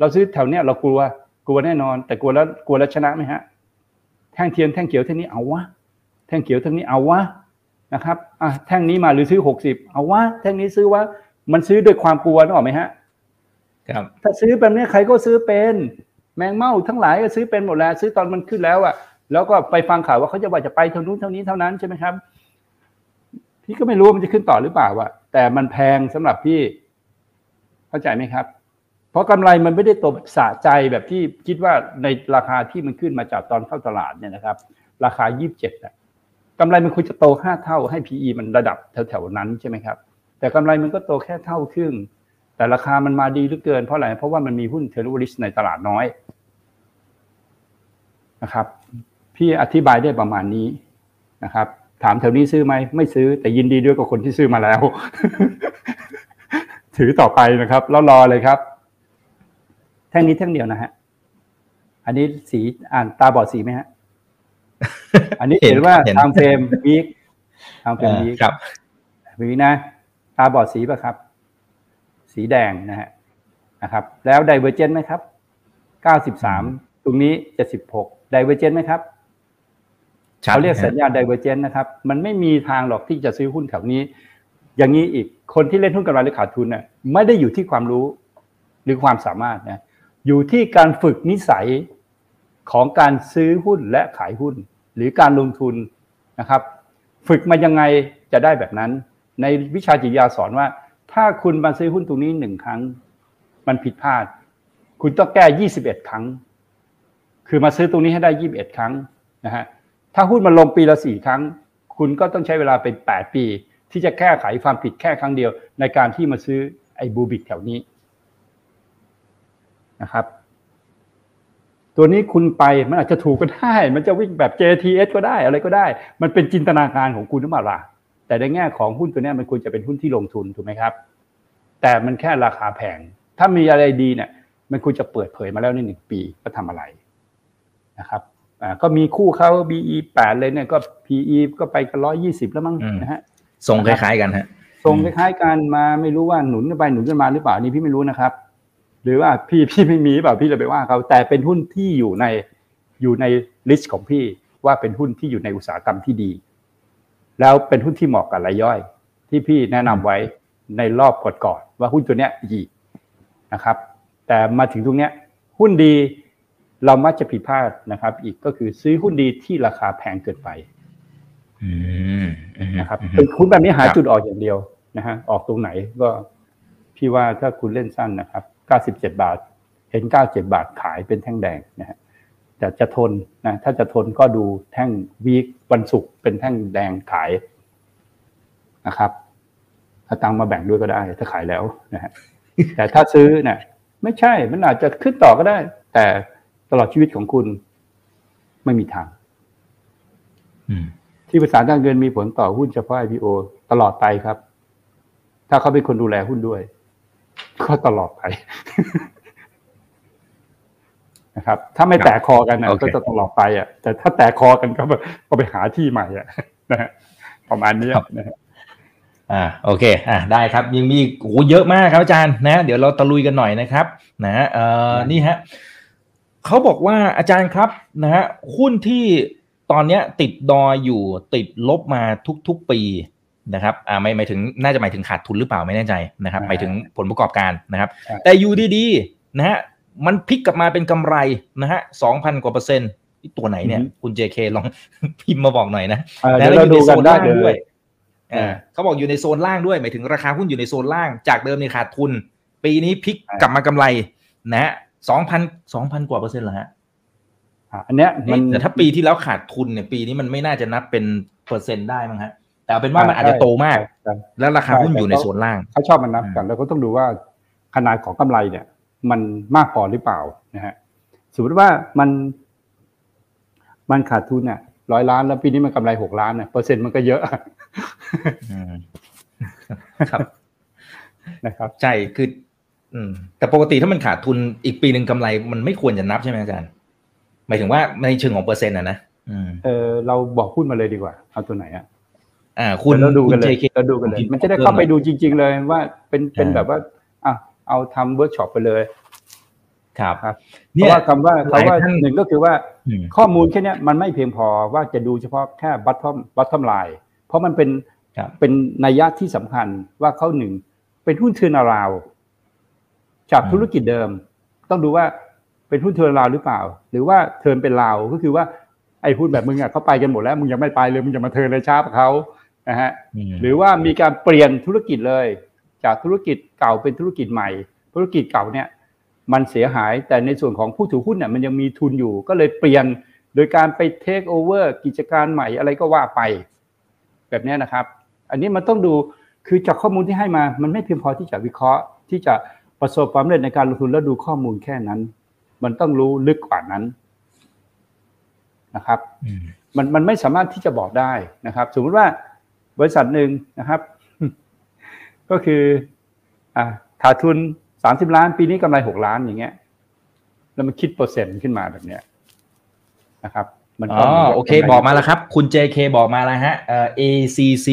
เราซื้อแถวเนี้ยเรากลัวกลัวแน่นอน แต่กลัวแล้วกลัวแล้วชนะไหมฮะแท่งเทียนแท่งเขียวแท่งนี้เอาวะแท่งเขียวแท่งนี้เอาวะนะครับอะแท่งนี้มาหรือซื้อหกสิบเอาวะแท่งนี้ซื้อวะมันซื้อด้วยความกลัวนึกออกไหมฮะครับถ้าซื้อแบบนี้ใครก็ซื้อเป็น แมงเม่าทั้งหลายก็ซื้อเป็นหมดแล้วซื้อตอนมันขึ้นแล้วอะแล้วก็ไปฟังข่าวว่าเขาจะว่าจะไปเท่านู้นเท่านี้เท่านั้นใช่ไหมครับ พี่ก็ไม่รู้ว่ามันจะขึ้นต่อหรือเปล่าอะแต่มันแพงสำหรับพี่ เข้าใจไหมครับ เพราะกำไรมันไม่ได้โตบสะใจแบบที่คิดว่าในราคาที่มันขึ้นมาจากตอนเข้าตลาดเนี่ยนะครับ ราคา 27อะกำไรมันควรจะโตห้าเท่าให้ PE มันระดับแถวๆนั้นใช่ไหมครับ แต่กำไรมันก็โตแค่เท่าครึ่ง แต่ราคามันมาดีเหลือเกินเพราะอะไร เพราะว่ามันมีหุ้นเทอร์ริสในตลาดน้อยนะครับ พี่อธิบายได้ประมาณนี้นะครับ ถามแถวนี้ซื้อไหมไม่ซื้อแต่ยินดีด้วยกับคนที่ซื้อมาแล้ว ถือต่อไปนะครับแล้วรอเลยครับ แท่งนี้แท่งเดียวนะฮะ อันนี้สีอ่านตาบอดสีไหมฮะ อันนี้เห็นเห็นว่าเห็นทางเฟรมวีคทางเฟรมอ่าวีคครับวีนะ ตาบอดสีป่ะครับ สีแดงนะฮะนะครับ แล้ว divergence ไหมครับ93ตรงนี้76 divergence ไหมครับชัดเขาเรียกนะสัญญาณ divergence นะครับ มันไม่มีทางหรอกที่จะซื้อหุ้นแถวนี้ อย่างนี้อีกคนที่เล่นหุ้นกำไรหรือขาดทุนน่ะไม่ได้อยู่ที่ความรู้หรือความสามารถนะ อยู่ที่การฝึกนิสัยของการซื้อหุ้นและขายหุ้น หรือการลงทุนนะครับ ฝึกมายังไงจะได้แบบนั้น ในวิชาจิตวิทยาสอนว่า ถ้าคุณมาซื้อหุ้นตรงนี้หนึ่งครั้ง มันผิดพลาด คุณต้องแก้ยี่สิบเอ็ดครั้ง คือมาซื้อตรงนี้ให้ได้ยี่บเอ็ดครั้งนะฮะถ้าหุ้นมันลงปีละสี่ครั้ง คุณก็ต้องใช้เวลาเป็นแปดปี ที่จะแก้ไขความผิดแค่ครั้งเดียว ในการที่มาซื้อไอ้บูบิกแถวนี้ นะครับ ตัวนี้คุณไปมันอาจจะถูกก็ได้ มันจะวิ่งแบบ JTS ก็ได้อะไรก็ได้ มันเป็นจินตนาการของคุณหรือเปล่าล่ะแต่ในแง่ของหุ้นตัวนี้มันควรจะเป็นหุ้นที่ลงทุนถูกไหมครับ แต่มันแค่ราคาแพงถ้ามีอะไรดีเนี่ยมันควรจะเปิดเผยมาแล้วในหนึ่งปีก็ทำอะไรนะครับอ่าก็มีคู่เขา BE แปดเลยเนี่ยก็ PE ก็ไปกันร้อยยี่สิบแล้วมั้งนะฮะทรงคล้ายๆกันฮะทรงคล้ายๆกันมาไม่รู้ว่าหนุนกันไปหนุนกันมาหรือเปล่านี่พี่ไม่รู้นะครับ หรือว่าพี่พี่ไม่มีเปล่าพี่เลยไปว่าเขาแต่เป็นหุ้นที่อยู่ในอยู่ใน list ของพี่ว่าเป็นหุ้นที่อยู่ในอุตสาหกรรมที่ดี แล้วเป็นหุ้นที่เหมาะกับรายย่อย ที่พี่แนะนำไว้ในรอบก่อนๆว่าหุ้นตัวเนี้ยดีนะครับ แต่มาถึงตรงเนี้ยหุ้นดีเรามักจะผิดพลาดนะครับ อีกก็คือซื้อหุ้นดีที่ราคาแพงเกินไปอืมอืมนะครับอืมคือหุ้นแบบนี้หาครับจุดออกอย่างเดียวนะฮะออกตรงไหนก็พี่ว่าถ้าคุณเล่นสั้นนะครับ 97 บาท เห็น 97 บาทขายเป็นแท่งแดงนะฮะแต่จะทนนะถ้าจะทนก็ดูแท่งวีควันศุกร์เป็นแท่งแดงขายนะครับถ้าตังค์มาแบ่งด้วยก็ได้ถ้าขายแล้วนะฮะแต่ถ้าซื้อเนี่ยไม่ใช่มันอาจจะขึ้นต่อก็ได้ แต่ตลอดชีวิตของคุณไม่มีทางอืมที่ปรึกษาทางเงินมีผลต่อหุ้นเฉพาะ IPO ตลอดไปครับ ถ้าเขาเป็นคนดูแลหุ้นด้วย ก็ตลอดไปนะครับ ถ้าไม่แตกคอกันนะโอเคก็จะตลอดไปอะ แต่ถ้าแตกคอกันก็แบบก็ไปหาที่ใหม่อะนะฮะประมาณนี้นะฮะอ่าโอเคอ่าได้ครับยังมีอีกโอ้โหเยอะมากครับอาจารย์นะ เดี๋ยวเราตะลุยกันหน่อยนะครับ นะเอ่อนี่ฮะเขาบอกว่าอาจารย์ครับนะฮะหุ้นที่ตอนเนี้ยติดดอยอยู่ติดลบมาทุกๆปี นะครับอ่าไม่หมายถึงน่าจะหมายถึงขาดทุนหรือเปล่าไม่แน่ใจนะครับอ่าหมายถึงผลประกอบการนะครับครับ แต่อยู่ดีๆนะฮะมันพลิกกลับมาเป็นกำไรนะฮะสองพันกว่าเปอร์เซ็นต์นี่ตัวไหนเนี่ย คุณ JK ลองพิมพ์มาบอกหน่อยนะเอ่อแล้เดี๋ยววเราอยู่ดูในโซกันนได้ล่างเลด้วยยอ่าเขาบอกอยู่ในโซนล่างด้วยหมายถึงราคาหุ้นอยู่ในโซนล่างจากเดิมในขาดทุน ปีนี้พลิกใช่กลับมากำไร นะฮะสองพันสองพันกว่าเปอร์เซ็นต์เหรอฮะอะอันเนี้ยมันเอ๊ะแต่ถ้าปีที่แล้วขาดทุนเนี่ยปีนี้มันไม่น่าจะนับเป็นเปอร์เซ็นต์ได้มั้งฮะ แต่เอาเป็นว่ามันอาจจะโตมากใช่แล้วราคาหุ้นอยู่ในโซนล่างเขาชอบมันนับกันแล้วก็ต้องดูว่าขนาดของกำไรเนี่ย มันมากพอหรือเปล่านะฮะสมมติว่ามัน มันขาดทุนเนี่ยร้อยล้านแล้วปีนี้มันกำไรหกล้านเนี่ยเปอร์เซ็นต์มันก็เยอะอืมครับนะครับ ใช่คือ อืม แต่ปกติถ้ามันขาดทุนอีกปีหนึ่งกำไร มันไม่ควรจะนับใช่ไหมอาจารย์ หมายถึงว่าในเชิงของเปอร์เซ็นต์อะนะอืมเออเราบอกหุ้นมาเลยดีกว่าเอาตัวไหนอะ อ่า คุณเดี๋ยวเราดูกันเลยคุณ JK เราดูกันเลยคุณมันจะได้เข้าไปดูจริง ๆ เลยว่าเป็นเป็นอ่าแบบว่าอะเอาทำเวิร์กช็อปไปเลยครับครับเนี่ราะว่าคำว่าหลายคำว่าท่านหนึ่งก็คือว่าอืมข้อมูลแค่เนี้ยมันไม่เพียงพอว่าจะดูเฉพาะแค่ bottom bottom line เพราะมันเป็นครับเป็นนัยยะที่สำคัญว่าเขาหนึ่งเป็นหุ้นเทือนาราว จากธุรกิจเดิม ต้องดูว่าเป็นหุ้นเทือนราวหรือเปล่า หรือว่าเทิร์นเป็นราวก็คือว่าไอ้หุ้นแบบมึงอะเขาไปกันหมดแล้ว มึงยังไม่ไปเลยมึงจะมาเทิร์นเลยช้ากับเขา นะฮะมหรือว่ามีการเปลี่ยนธุรกิจเลย จากธุรกิจเก่าเป็นธุรกิจใหม่ ธุรกิจเก่าเนี่ยมันเสียหายแต่ในส่วนของผู้ถือหุ้นเนี่ยมันยังมีทุนอยู่ก็เลยเปลี่ยนโดยการไปเทคโอเวอร์กิจการใหม่อะไรก็ว่าไป แบบเนี้ยนะครับ อันนี้มันต้องดูคือจากข้อมูลที่ให้มามันไม่เพียงพอที่จะวิเคราะห์ ที่จะประสบความสำเร็จในการลงทุนแล้วดูข้อมูลแค่นั้น มันต้องรู้ลึกกว่านั้นนะครับอืมมันมันไม่สามารถที่จะบอกได้นะครับ สมมติว่า บริษัทหนึ่งนะครับ ก็คืออ่าขาดทุนสามสิบล้าน ปีนี้กำไรหกล้านอย่างเงี้ย แล้วมันคิดเปอร์เซ็นต์ขึ้นมาแบบเนี้ยนะครับ มันอ๋ก็อโอเค บอกมาแล้วครับ คุณ JK บอกมาแล้วฮะเอ่อ ACC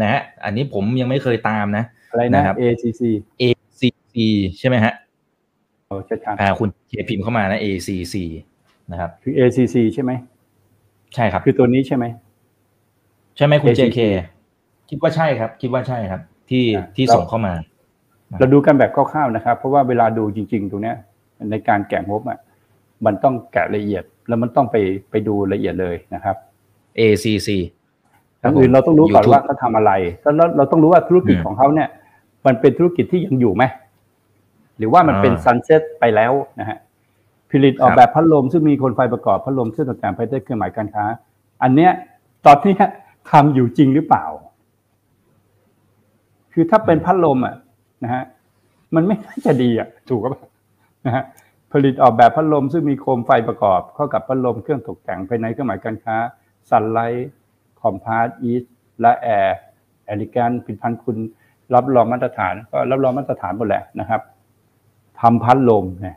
นะฮะอันนี้ผมยังไม่เคยตามนะ อะไรนะนะครับ ACC ACC ใช่ไหมฮะโอ้ชัดอ่าคุณเคพิมพ์เข้ามานะ ACC นะครับๆคือ ACC ใช่ไหม ใช่ครับ คือตัวนี้ใช่ไหม ใช่ไหมคุณ ACC JK คิดว่าใช่ครับ คิดว่าใช่ครับ ที่อ่าที่เราส่งเข้ามา เราดูกันแบบคร่าวๆนะครับ เพราะว่าเวลาดูจริง ๆ ตรงเนี้ยในการแกะงบอะมันต้องแกะละเอียดแล้วมันต้องไปไปดูละเอียดเลยนะครับ ACC อย่างอื่นเราต้องรู้ก่อน YouTube ว่าเขาทำอะไรแล้วเราเราต้องรู้ว่าธุรกิจอืมของเขาเนี่ย มันเป็นธุรกิจที่ยังอยู่ไหมหรือว่ามันเป็นอ่า sunset ไปแล้วนะฮะผลิตออกครับแบบพัดลมซึ่งมีโคมไฟประกอบพัดลมเครื่องต่างๆภายใต้เครื่องหมายการค้า อันเนี้ยตอนนี้ทำอยู่จริงหรือเปล่า คือถ้าเป็นพัดลมอะนะฮะมันไม่น่าจะดีอะถูกป่ะนะฮะผลิตออกแบบพัดลมซึ่งมีโคมไฟประกอบ เข้ากับพัดลมเครื่องตกแต่งภายในเครื่องหมายการค้าซันไลท์คอมพาร์ตอีสและแอร์แอริกันผลิตภัณฑ์คุณรับรองมาตรฐาน ก็รับรองมาตรฐานหมดแหละนะครับทำพัดลมเนี่ย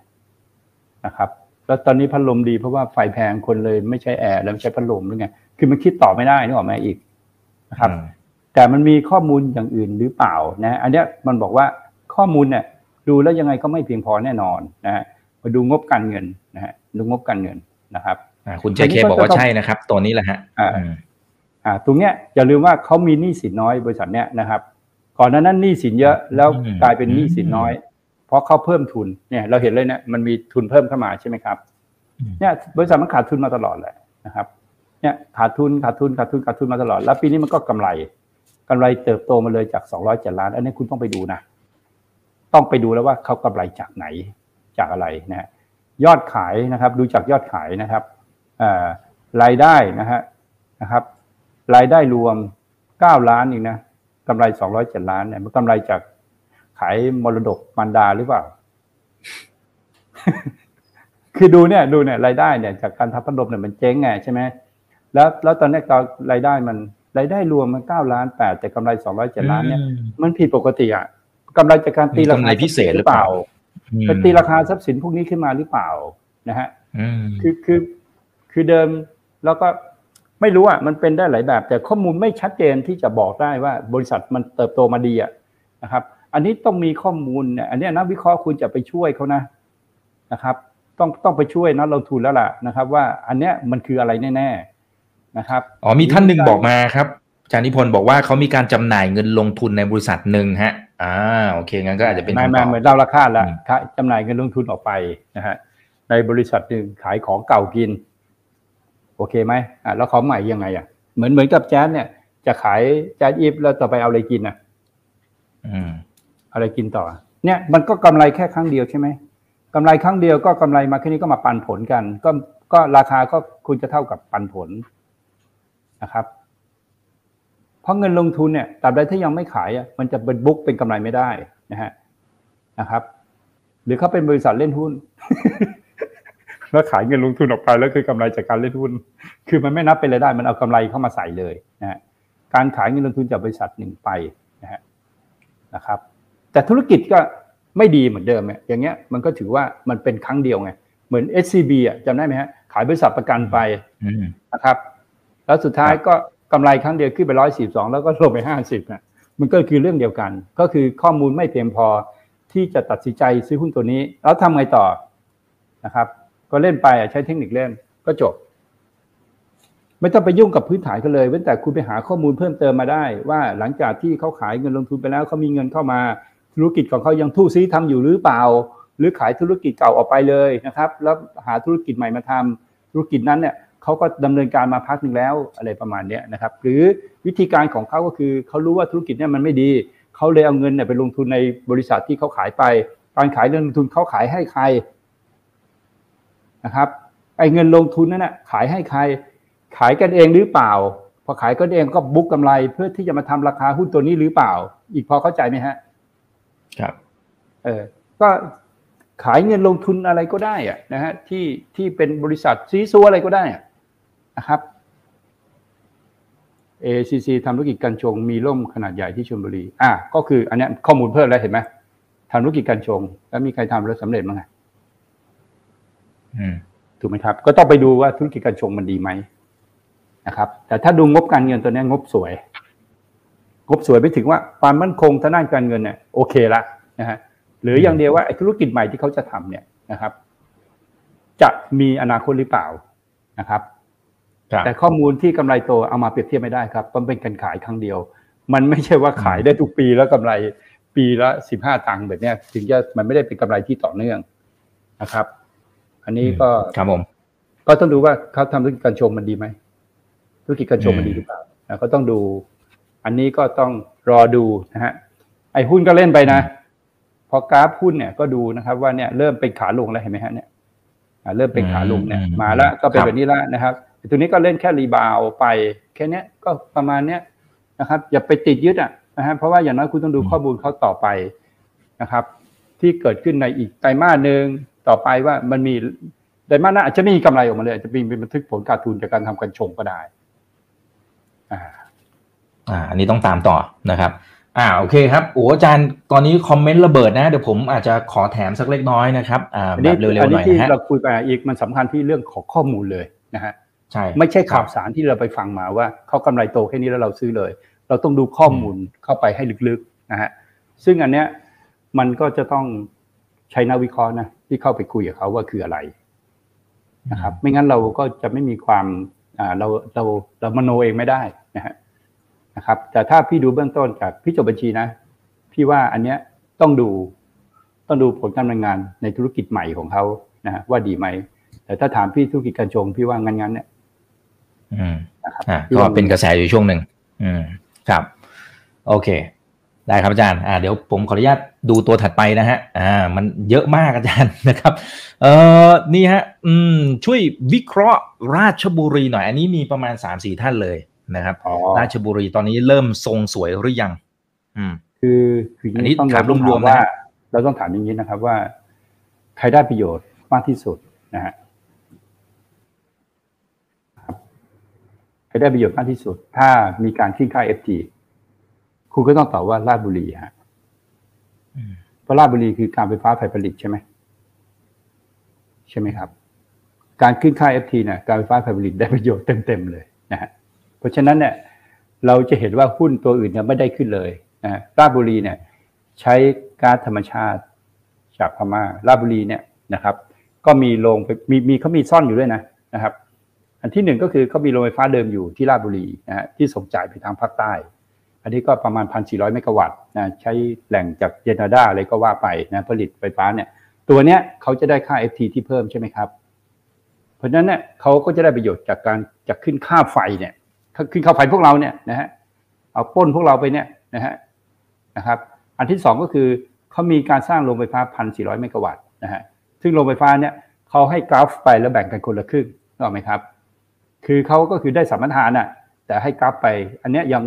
นะครับ แล้วตอนนี้พัดลมดีเพราะว่าไฟแพงคนเลยไม่ใช้แอร์แล้วไม่ใช้พัดลมหรือไงคือมันคิดต่อไม่ได้นึกออกไหมอีกนะครับ แต่มันมีข้อมูลอย่างอื่นหรือเปล่านะอันเนี้ยมันบอกว่าข้อมูลเนี่ยดูแล้วยังไงก็ไม่เพียงพอแน่นอนนะฮะมาดูงบการเงินนะฮะดูงบการเงินนะครับอ่าคุณเจเคบอกว่าใช่นะครับ ตัวนี้แหละฮะอ่าอืมอ่าตรงเนี้ยอย่าลืมว่าเขามีหนี้สินน้อยบริษัทเนี้ยนะครับ ก่อนหน้านั้นหนี้สินเยอะแล้วกลายเป็นหนี้สินน้อย เพราะเขาเพิ่มทุนเนี่ย เราเห็นเลยเนี่ยมันมีทุนเพิ่มเข้ามาใช่ไหมครับเนี่ยบริษัทมันขาดทุนมาตลอดเลยนะครับ เนี่ยขาดทุนขาดทุนขาดทุนขาดทุนมาตลอด แล้วปีนี้มันก็กำไร กำไรเติบโตมาเลยจาก 200ล้าน อันนี้คุณต้องไปดูนะ ต้องไปดูแล้วว่าเขากำไรจากไหนจากอะไรนะฮะยอดขายนะครับ ดูจากยอดขายนะครับรายได้นะฮะนะครับ รายได้รวม 9 ล้านอีกนะกำไร 207 ล้านเนี่ยมันกำไรจากขายมรดกมันดาหรือเปล่า คือดูเนี่ยดูเนี่ยรายได้เนี่ยจากการทำพัดลมเนี่ยมันเจ๊งไงใช่ไหมแล้วแล้วตอนนี้ก็รายได้มัน รายได้รวมมันเก้าล้านแปดแต่กำไรสองร้อยเจ็ดล้านเนี่ยมันผิดปกติอะกำไรจากการตีรามีกำคาไรพิเศษหรือเปล่าไปตีราคาทรัพย์สินพวกนี้ขึ้นมาหรือเปล่านะฮะอืมคือคือคือเดิมแล้วก็ไม่รู้อะมันเป็นได้หลายแบบ แต่ข้อมูลไม่ชัดเจนที่จะบอกได้ว่าบริษัทมันเติบโตมาดีอะนะครับ อันนี้ต้องมีข้อมูลเนี่ยอันเนี้ยนักวิเคราะห์คุณจะไปช่วยเขานะนะครับ ต้องต้องไปช่วยนักลงทุนแล้วล่ะนะครับ ว่าอันเนี้ยมันคืออะไรแน่ๆ นะครับอ๋อมีท่านหนึ่งบอกมาครับอาจารย์นิพนธ์บอกว่าเขามีการจำหน่ายเงินลงทุนในบริษัทหนึ่งฮะอ่าโอเคงั้นก็อาจจะเป็นไม่คำตไม่อบเหมือนเราราคาแล้วอืมขายจำหน่ายเงินลงทุนออกไปนะฮะในบริษัทหนึ่งขายของเก่ากิน โอเคไหมอะแล้วของใหม่ยังไงอะเหมือนเหมือนกับแจ๊สเนี่ย จะขายแจ๊สอีฟแล้วต่อไปเอาอะไรกินอะอืมเอาอะไรกินต่อ เนี่ยมันก็กำไรแค่ครั้งเดียวใช่ไหมกำไรครั้งเดียวก็กำไรมาแค่นี้ก็มาปันผลกัน ก็ก็ราคาก็คุณจะเท่ากับปันผล นะครับ เพราะเงินลงทุนเนี่ยตราบใดที่ยังไม่ขายอะมันจะเป็นบุ๊กเป็นกำไรไม่ได้นะฮะนะครับ หรือเขาเป็นบริษัทเล่นหุ้นแล้วขายเงินลงทุนออกไปแล้วคือกำไรจากการเล่นหุ้น คือมันไม่นับเป็นรายได้ มันเอากำไรเข้ามาใส่เลยนะฮะการขายเงินลงทุนจากบริษัทหนึ่งไปนะฮะนะครับ แต่ธุรกิจก็ไม่ดีเหมือนเดิมเนี่ยอย่างเงี้ยมันก็ถือว่ามันเป็นครั้งเดียวไง เหมือน SCB อะจำได้ไหมฮะขายบริษัทประกันไปอืมนะครับ แล้วสุดท้ายก็กำไรครั้งเดียวขึ้นไปร้อยสิบสองแล้วก็ลงไปห้าสิบนะมันก็คือเรื่องเดียวกัน ก็คือข้อมูลไม่เพียงพอที่จะตัดสินใจซื้อหุ้นตัวนี้ แล้วทำไงต่อนะครับ ก็เล่นไปอะใช้เทคนิคเล่นก็จบ ไม่ต้องไปยุ่งกับพื้นฐานกันเลยเว้นแต่คุณไปหาข้อมูลเพิ่มเติมมาได้ ว่าหลังจากที่เขาขายเงินลงทุนไปแล้วเขามีเงินเข้ามาธุรกิจของเขายังทู่ซีทำอยู่หรือเปล่า หรือขายธุรกิจเก่าออกไปเลยนะครับ แล้วหาธุรกิจใหม่มาทำธุรกิจนั้นเนี่ย เขาก็ดำเนินการมาพักหนึ่งแล้วอะไรประมาณเนี้ยนะครับ หรือวิธีการของเขาก็คือเขารู้ว่าธุรกิจเนี่ยมันไม่ดีเขาเลยเอาเงินเนี่ยไปลงทุนในบริษัทที่เขาขายไป การขายเงินลงทุนเขาขายให้ใครนะครับไอ้เงินลงทุนนั่นน่ะขายให้ใคร ขายกันเองหรือเปล่า พอขายกันเองก็บุ๊กกำไร เพื่อที่จะมาทำราคาหุ้นตัวนี้หรือเปล่า อีกพอเข้าใจไหมฮะ ครับ เออก็ขายเงินลงทุนอะไรก็ได้อะนะฮะที่ที่เป็นบริษัทซีซัวอะไรก็ได้อะ นะครับ ACC ทำธุรกิจการชงมีร่มขนาดใหญ่ที่ชลบุรี อะก็คืออันเนี้ยข้อมูลเพิ่มแล้วเห็นไหมทำธุรกิจการชง แล้วมีใครทำแล้วสำเร็จมั้งไงอืมถูกไหมครับ ก็ต้องไปดูว่าธุรกิจการชงมันดีไหมนะครับ แต่ถ้าดูงบการเงินตัวเนี้ยงบสวย งบสวยไปถึงว่าความมั่นคงทางด้านการเงินเนี่ยโอเคละนะฮะหรืออย่างเดียวว่าไอ้ธุรกิจใหม่ที่เขาจะทำเนี่ยนะครับ จะมีอนาคตหรือเปล่านะครับครับ แต่ข้อมูลที่กำไรโตเอามาเปรียบเทียบไม่ได้ครับมันเป็นการขายครั้งเดียว มันไม่ใช่ว่าขายได้ทุกปีแล้วกำไรปีละสิบห้าตังค์แบบเนี้ยถึงจะมันไม่ได้เป็นกำไรที่ต่อเนื่องนะครับ อันนี้ก็ครับผมก็ต้องดูว่าเขาทำธุรกิจการชงมันดีไหมธุรกิจการชงมันดีหรือเปล่านะก็ต้องดู อันนี้ก็ต้องรอดูนะฮะไอ้หุ้นก็เล่นไปนะพอกราฟหุ้นเนี่ยก็ดูนะครับ ว่าเนี่ยเริ่มเป็นขาลงแล้วเห็นไหมฮะเนี่ยอ่าเริ่มเป็นขาลงเนี่ยอืมมาแล้วก็เป็นครับแบบนี้แล้วนะครับ ตัวนี้ก็เล่นแค่ rebound ไปแค่เนี้ยก็ประมาณเนี้ยนะครับ อย่าไปติดยึดอะนะฮะเพราะว่าอย่างน้อยคุณต้องดูข้อมูลเขาต่อไปนะครับ ที่เกิดขึ้นในอีกไตรมาสหนึ่งต่อไปว่ามันมีไตรมาสหน้าอาจจะไม่มีกำไรออกมาเลยอาจจะมีเป็นบันทึกผลขาดทุนจากการทำกัญชงก็ได้อ่าอ่าอันนี้ต้องตามต่อนะครับอ่าโอเคครับโอ้อาจารย์ตอนนี้ comment ระเบิดนะ เดี๋ยวผมอาจจะขอแถมสักเล็กน้อยนะครับอ่าอันแบนี้บเร็วอัๆหน่อยที่นะฮะเราคุยไปอีกมันสำคัญที่เรื่องของข้อมูลเลยนะฮะ ใช่ไม่ใช่ข่าวครับสารที่เราไปฟังมาว่าเขากำไรโตแค่นี้แล้วเราซื้อเลย เราต้องดูข้อมูลเข้าไปให้ลึกๆนะฮะซึ่งอันเนี้ยมันก็จะต้องใช้นักวิเคราะห์นะที่เข้าไปคุยกับเขาว่าคืออะไรนะครับ ไม่งั้นเราก็จะไม่มีความอ่าเราเราเรามโนเองไม่ได้นะฮะนะครับ แต่ถ้าพี่ดูเบื้องต้นจากพี่จบบัญชีนะ พี่ว่าอันเนี้ยต้องดูต้องดูผลการดำเนินงานในธุรกิจใหม่ของเขานะฮะว่าดีไหมแต่ถ้าถามพี่ธุรกิจการชงพี่ว่างั้นๆเนี่ย อืมนะครับอ่าก็เป็นกระแสอยู่ช่วงหนึ่งอืมครับ โอเค ได้ครับอาจารย์อ่าเดี๋ยวผมขออนุญาตดูตัวถัดไปนะฮะ อ่า มันเยอะมากอาจารย์นะครับ เอ่อนี่ฮะ อืม ช่วยวิเคราะห์ราชบุรีหน่อย อันนี้มีประมาณสามสี่ท่านเลยนะครับอ๋อราชบุรีตอนนี้เริ่มทรงสวยหรือยัง อืม คือคืออันนี้ต้องถามเต้องรวมๆว่านะเราต้องถามอย่างนี้นะครับว่า ใครได้ประโยชน์มากที่สุดนะฮะครับ ใครได้ประโยชน์มากที่สุด ถ้ามีการขึ้นค่า FT คุณก็ต้องตอบว่าราชบุรีฮะอืมเพราะราชบุรีคือการไฟฟ้าฝ่ายผลิตใช่ไหมใช่ไหมครับ การขึ้นค่า FT เนี่ยการไฟฟ้าฝ่ายผลิตได้ประโยชน์เต็มๆเลยนะฮะเพราะฉะนั้นเนี่ยเราจะเห็นว่าหุ้นตัวอื่นเนี่ยไม่ได้ขึ้นเลยนะฮะราชบุรีเนี่ย ใช้ก๊าซธรรมชาติจากพม่าราชบุรีเนี่ยนะครับ ก็มีโรงไปมีมีเขามีซ่อนอยู่ด้วยนะนะครับ อันที่หนึ่งก็คือเขามีโรงไฟฟ้าเดิมอยู่ที่ราชบุรีนะฮะที่ส่งจ่ายไปทางภาคใต้ อันนี้ก็ประมาณ 1,400 เมกะวัตต์นะใช้แหล่งจากเยนาดาอะไรก็ว่าไปนะผลิตไฟฟ้าเนี่ยตัวเนี้ยเขาจะได้ค่า FT ที่เพิ่มใช่ไหมครับ เพราะฉะนั้นเนี่ยเขาก็จะได้ประโยชน์จากการจากขึ้นค่าไฟเนี่ยขึ้นค่าไฟพวกเราเนี่ยนะฮะเอาป้นพวกเราไปเนี่ยนะฮะนะครับอันที่สองก็คือเขามีการสร้างโรงไฟฟ้า 1,400 เมกะวัตต์นะฮะซึ่งโรงไฟฟ้าเนี่ยเขาให้กราฟไปแล้วแบ่งกันคนละครึ่งนึกออกไหมครับ คือเขาก็คือได้สัมปทานอะ แต่ให้กราฟไป อันเนี้ยยัง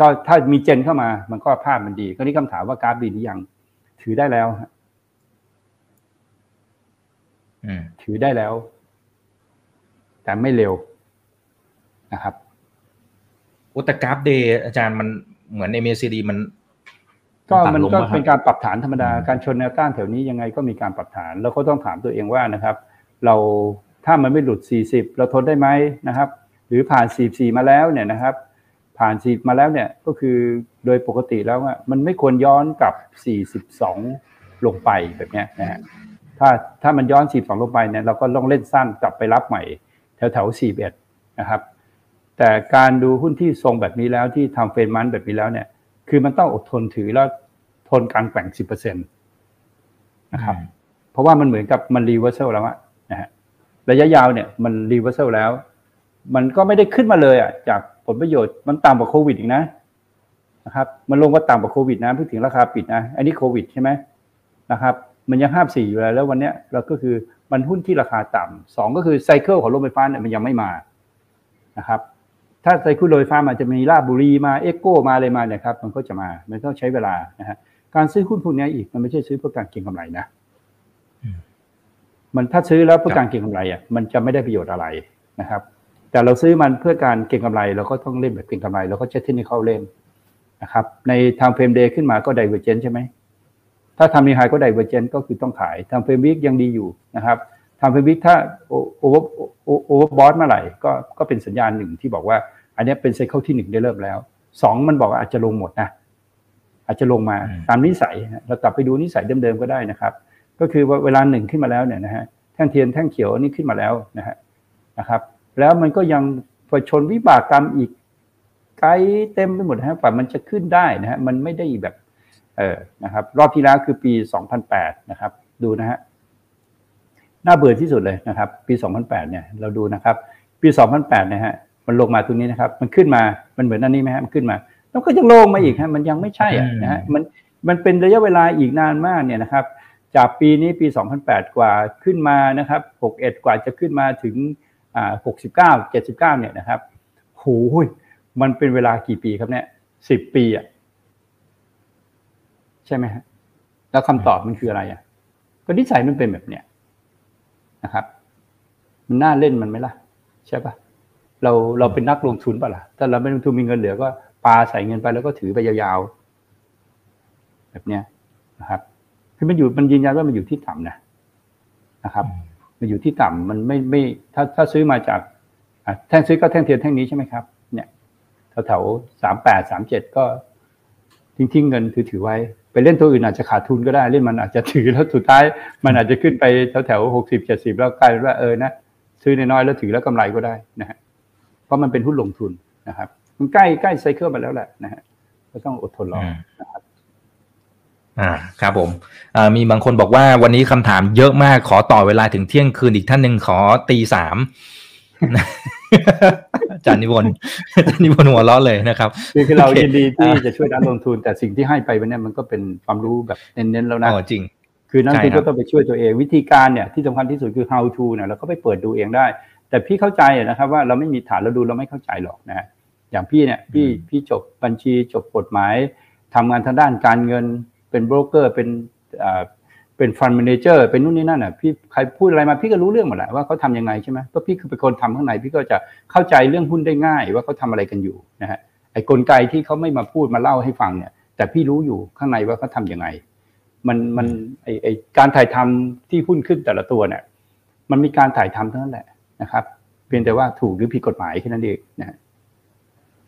ก็ถ้ามีเจนเข้ามามันก็ภาพมันดี ก็นี่คำถามว่ากราฟดีหรือยัง ถือได้แล้วฮะอืมถือได้แล้ว แต่ไม่เร็วนะครับโอ้แต่กราฟเดย์อาจารย์มันเหมือน MACD มันก็มันต่ำลงก็ปะครับเป็นการปรับฐานธรรมดาอืมการชนแนวต้านแถวนี้ยังไงก็มีการปรับฐาน แล้วก็ต้องถามตัวเองว่านะครับ เรา ถ้ามันไม่หลุด 40 เราทนได้ไหมนะครับ หรือผ่าน 44 มาแล้วเนี่ยนะครับ ผ่าน40มาแล้วเนี่ยก็คือโดยปกติแล้วอะมันไม่ควรย้อนกลับ 42 ลงไปแบบเนี้ยนะฮะถ้าถ้ามันย้อน 42 ลงไปเนี่ยเราก็ต้องเล่นสั้นกลับไปรับใหม่ แถวแถวๆ41 นะครับ แต่การดูหุ้นที่ทรงแบบนี้แล้วที่ time frame มันแบบนี้แล้วเนี่ย คือมันต้องอดทนถือแล้วทนการแกว่ง 10%นะครับ เพราะว่ามันเหมือนกับมัน reversal แล้วอะนะฮะ ระยะยาวเนี่ยมัน reversal แล้ว มันก็ไม่ได้ขึ้นมาเลยอะจากผลประโยชน์มันต่ำกว่าโควิดอีกนะนะครับ มันลงมาต่ำกว่าโควิดนะพิ่งถึงราคาปิดนะอันนี้โควิดใช่ไหมนะครับ มันยังห้าสี่อยู่แล้วแล้ววันเนี้ยเราก็คือมันหุ้นที่ราคาต่ำสองก็คือไซเคิลของรงไฟฟ้าเนี่ยมันยังไม่มานะครับถ้าไซเคิลรงไฟฟ้ามันจะมีลาบบุรีมาเอ็กโกมาอะไรมาเนี่ยครับมันก็จะมามันต้องใช้เวลานะฮะการซื้อหุ้นพวกนี้อีกมันไม่ใช่ซื้อเพื่อการเก็งกำไรนะ มันถ้าซื้อแล้วเพื่อการเก็งกำไรอะมันจะไม่ได้ประโยชน์อะไรนะครับ แต่เราซื้อมันเพื่อการเก็งกำไรเราก็ต้องเล่นแบบเก็งกำไรเราก็ใช้เทคนิคเข้าเล่นนะครับ ใน time frame day ขึ้นมาก็ divergence ใช่ไหมถ้าทำ new high ก็ divergence ก็คือต้องขาย time frame week ยังดีอยู่นะครับ time frame week ถ้า over overbought เมื่อไหร่ก็ก็เป็นสัญญาณหนึ่งที่บอกว่า อันนี้เป็น cycle ที่หนึ่งได้เริ่มแล้วสองมันบอกว่าอาจจะลงหมดนะอาจจะลงมาอืมตามนิสัยนะเรากลับไปดูนิสัยเดิมๆก็ได้นะครับ ก็คือว่าเวลาหนึ่งขึ้นมาแล้วเนี่ยนะฮะแท่งเทียนแท่งเขียวอันนี้ขึ้นมาแล้วนะฮะนะครับ แล้วมันก็ยังผชนวิบากกรรมอีกไกลเต็มไปหมดนะฮะกว่ามันจะขึ้นได้นะฮะมันไม่ได้แบบเออนะครับ รอบที่แล้วคือปี 2008 นะครับ ดูนะฮะน่าเบื่อที่สุดเลยนะครับ ปี 2008 เนี่ยเราดูนะครับ ปี 2008 นะฮะมันลงมาตรงนี้นะครับ มันขึ้นมามันเหมือนอันนี้ไหมฮะมันขึ้นมาแล้วก็ยังลงมาอีกฮะมันยังไม่ใช่อะนะฮะมันมันเป็นระยะเวลาอีกนานมากเนี่ยนะครับ จากปีนี้ปี 2008 กว่าขึ้นมานะครับ 61 กว่าจะขึ้นมาถึงอ่า69 79 เนี่ยนะครับโหยมันเป็นเวลากี่ปีครับเนี่ย 10 ปีอะใช่ไหมฮะแล้วคำตอบมันคืออะไรอะ ก็นิสัยมันเป็นแบบเนี้ยนะครับ มันน่าเล่นมันไหมล่ะ ใช่ปะเราเราเป็นนักลงทุนปะล่ะ ถ้าเราไม่ลงทุนมีเงินเหลือก็ปาใส่เงินไปแล้วก็ถือไปยาวๆ แบบเนี้ยนะครับ มันอยู่มันยืนยันว่ามันอยู่ที่ต่ำนะนะครับ มันอยู่ที่ต่ำมันไม่ไม่ถ้าถ้าซื้อมาจากอะแท่งซื้อก็แท่งเทียนแท่งนี้ใช่ไหมครับ เนี่ยแถวๆสามแปดสามเจ็ดก็ทิ้งทิ้งเงินถือถือไว้ ไปเล่นตัวอื่นอาจจะขาดทุนก็ได้เล่นมันอาจจะถือแล้วสุดท้าย มันอาจจะขึ้นไปแถวแถวหกสิบเจ็ดสิบแล้วกลายเป็นว่าเออนะซื้อน้อยๆแล้วถือแล้วกำไรก็ได้นะฮะเพราะมันเป็นหุ้นลงทุนนะครับ มันใกล้ใกล้ไซเคิลมาแล้วแหละนะฮะก็ต้องอดทนรอนะครับ อ่าครับผมอ่ามีบางคนบอกว่าวันนี้คำถามเยอะมากขอต่อเวลาถึงเที่ยงคืนอีกท่านหนึ่งขอตีสามอาจารย์นิพนธ์อาจารย์นิพนธ์หัวเราะเลยนะครับคือคือเราโอเคยินดีที่อ่าจะช่วยนักลงทุน แต่สิ่งที่ให้ไปวันนี้มันก็เป็นความรู้แบบเน้นๆแล้วนะอ๋อจริง คือนักลงทุนใช่ครัก็บต้องไปช่วยตัวเองวิธีการเนี่ยที่สำคัญที่สุดคือ how to เนี่ยเราก็ไปเปิดดูเองได้ แต่พี่เข้าใจนะครับว่าเราไม่มีฐานเราดูเราไม่เข้าใจหรอกนะฮะอย่างพี่เนี่ยพี่พี่จบบัญชีจบกฎหมายทำงานทางด้านการเงิน เป็นโบรกเกอร์เป็นอ่าเป็นฟัน d ม a เจอร์เป็นนู่นนี่นั่นอะพี่ใครพูดอะไรมาพี่ก็รู้เรื่องหมดแหละว่าเขาทำยังไงใช่ไหมเพราะพี่คือเป็นคนทำข้างในพี่ก็จะเข้าใจเรื่องหุ้นได้ง่าย ว่าเขาทำอะไรกันอยู่นะฮะไอ้กลไกที่เขาไม่มาพูดมาเล่าให้ฟังเนี่ย แต่พี่รู้อยู่ข้างในว่าเขาทำยังไง มันมันไอไอการถ่ายทำที่หุ้นขึ้นแต่ละตัวเนี่ยมันมีการถ่ายทำเท่านั้นแหละนะครับ เพียงแต่ว่าถูกหรือผิดกฎหมายแค่นั้นเองนะฮะ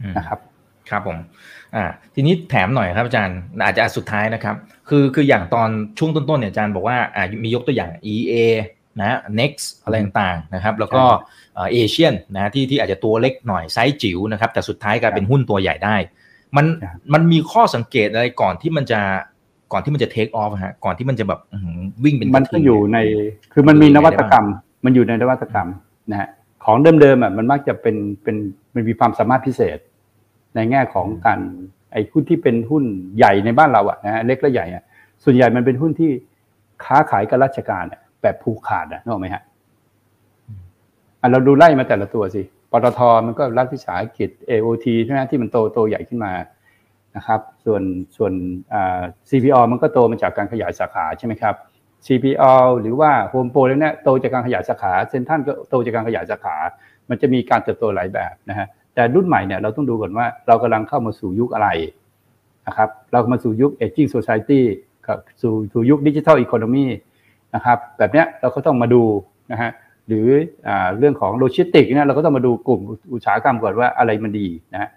อืมนะครับ ครับผม อ่าทีนี้แถมหน่อยครับอาจารย์อาจจะสุดท้ายนะครับ คือคืออย่างตอนช่วงต้นๆเนี่ยอาจารย์บอกว่าอ่ามียกตัวอย่าง EA นะ Next อะไรต่างๆนะครับ แล้วก็เอเชียนนะที่ที่อาจจะตัวเล็กหน่อยไซส์จิ๋วนะครับ แต่สุดท้ายกลายเป็นหุ้นตัวใหญ่ได้ มันครับมันมีข้อสังเกตอะไรก่อนที่มันจะก่อนที่มันจะเทคออฟฮะก่อนที่มันจะแบบอื้อหือวิ่งเป็นมันระก็ทิงอยู่ในคือมันมีนวัตกรรม มันอยู่ในนวัตกรรมนะฮะของเดิมๆอะมันมักจะเป็นเป็นมันมีความสามารถพิเศษ ในแง่ของการไอ้หุ้นที่เป็นหุ้นใหญ่ในบ้านเราอะนะเล็กและใหญ่อะส่วนใหญ่มันเป็นหุ้นที่ค้าขายกับราชการแบบผูกขาดอะนึกออกไหมฮะอะเราดูไล่มาแต่ละตัวสิปตทมันก็รัฐวิสาหกิจ AOT ใช่ไหมที่มันโตโตใหญ่ขึ้นมานะครับ ส่วนส่วนอ่า CPO มันก็โตมาจากการขยายสาขาใช่ไหมครับ CPALL หรือว่า Home Pro แล้วเนี่ยโตจากการขยายสาขาเซ็นทรัลก็โตจากการขยายสาขา มันจะมีการเติบโตหลายแบบนะฮะ แต่รุ่นใหม่เนี่ยเราต้องดูก่อนว่าเรากำลังเข้ามาสู่ยุคอะไรนะครับ เรามาสู่ยุค aging society กับสู่สู่ยุค digital economy นะครับ แบบเนี้ยเราก็ต้องมาดูนะฮะหรืออเรื่องของโลจิสติกเนี่ยเราก็ต้องมาดูกลุ่มอุตสาหกรรมก่อนว่าอะไรมันดีนะ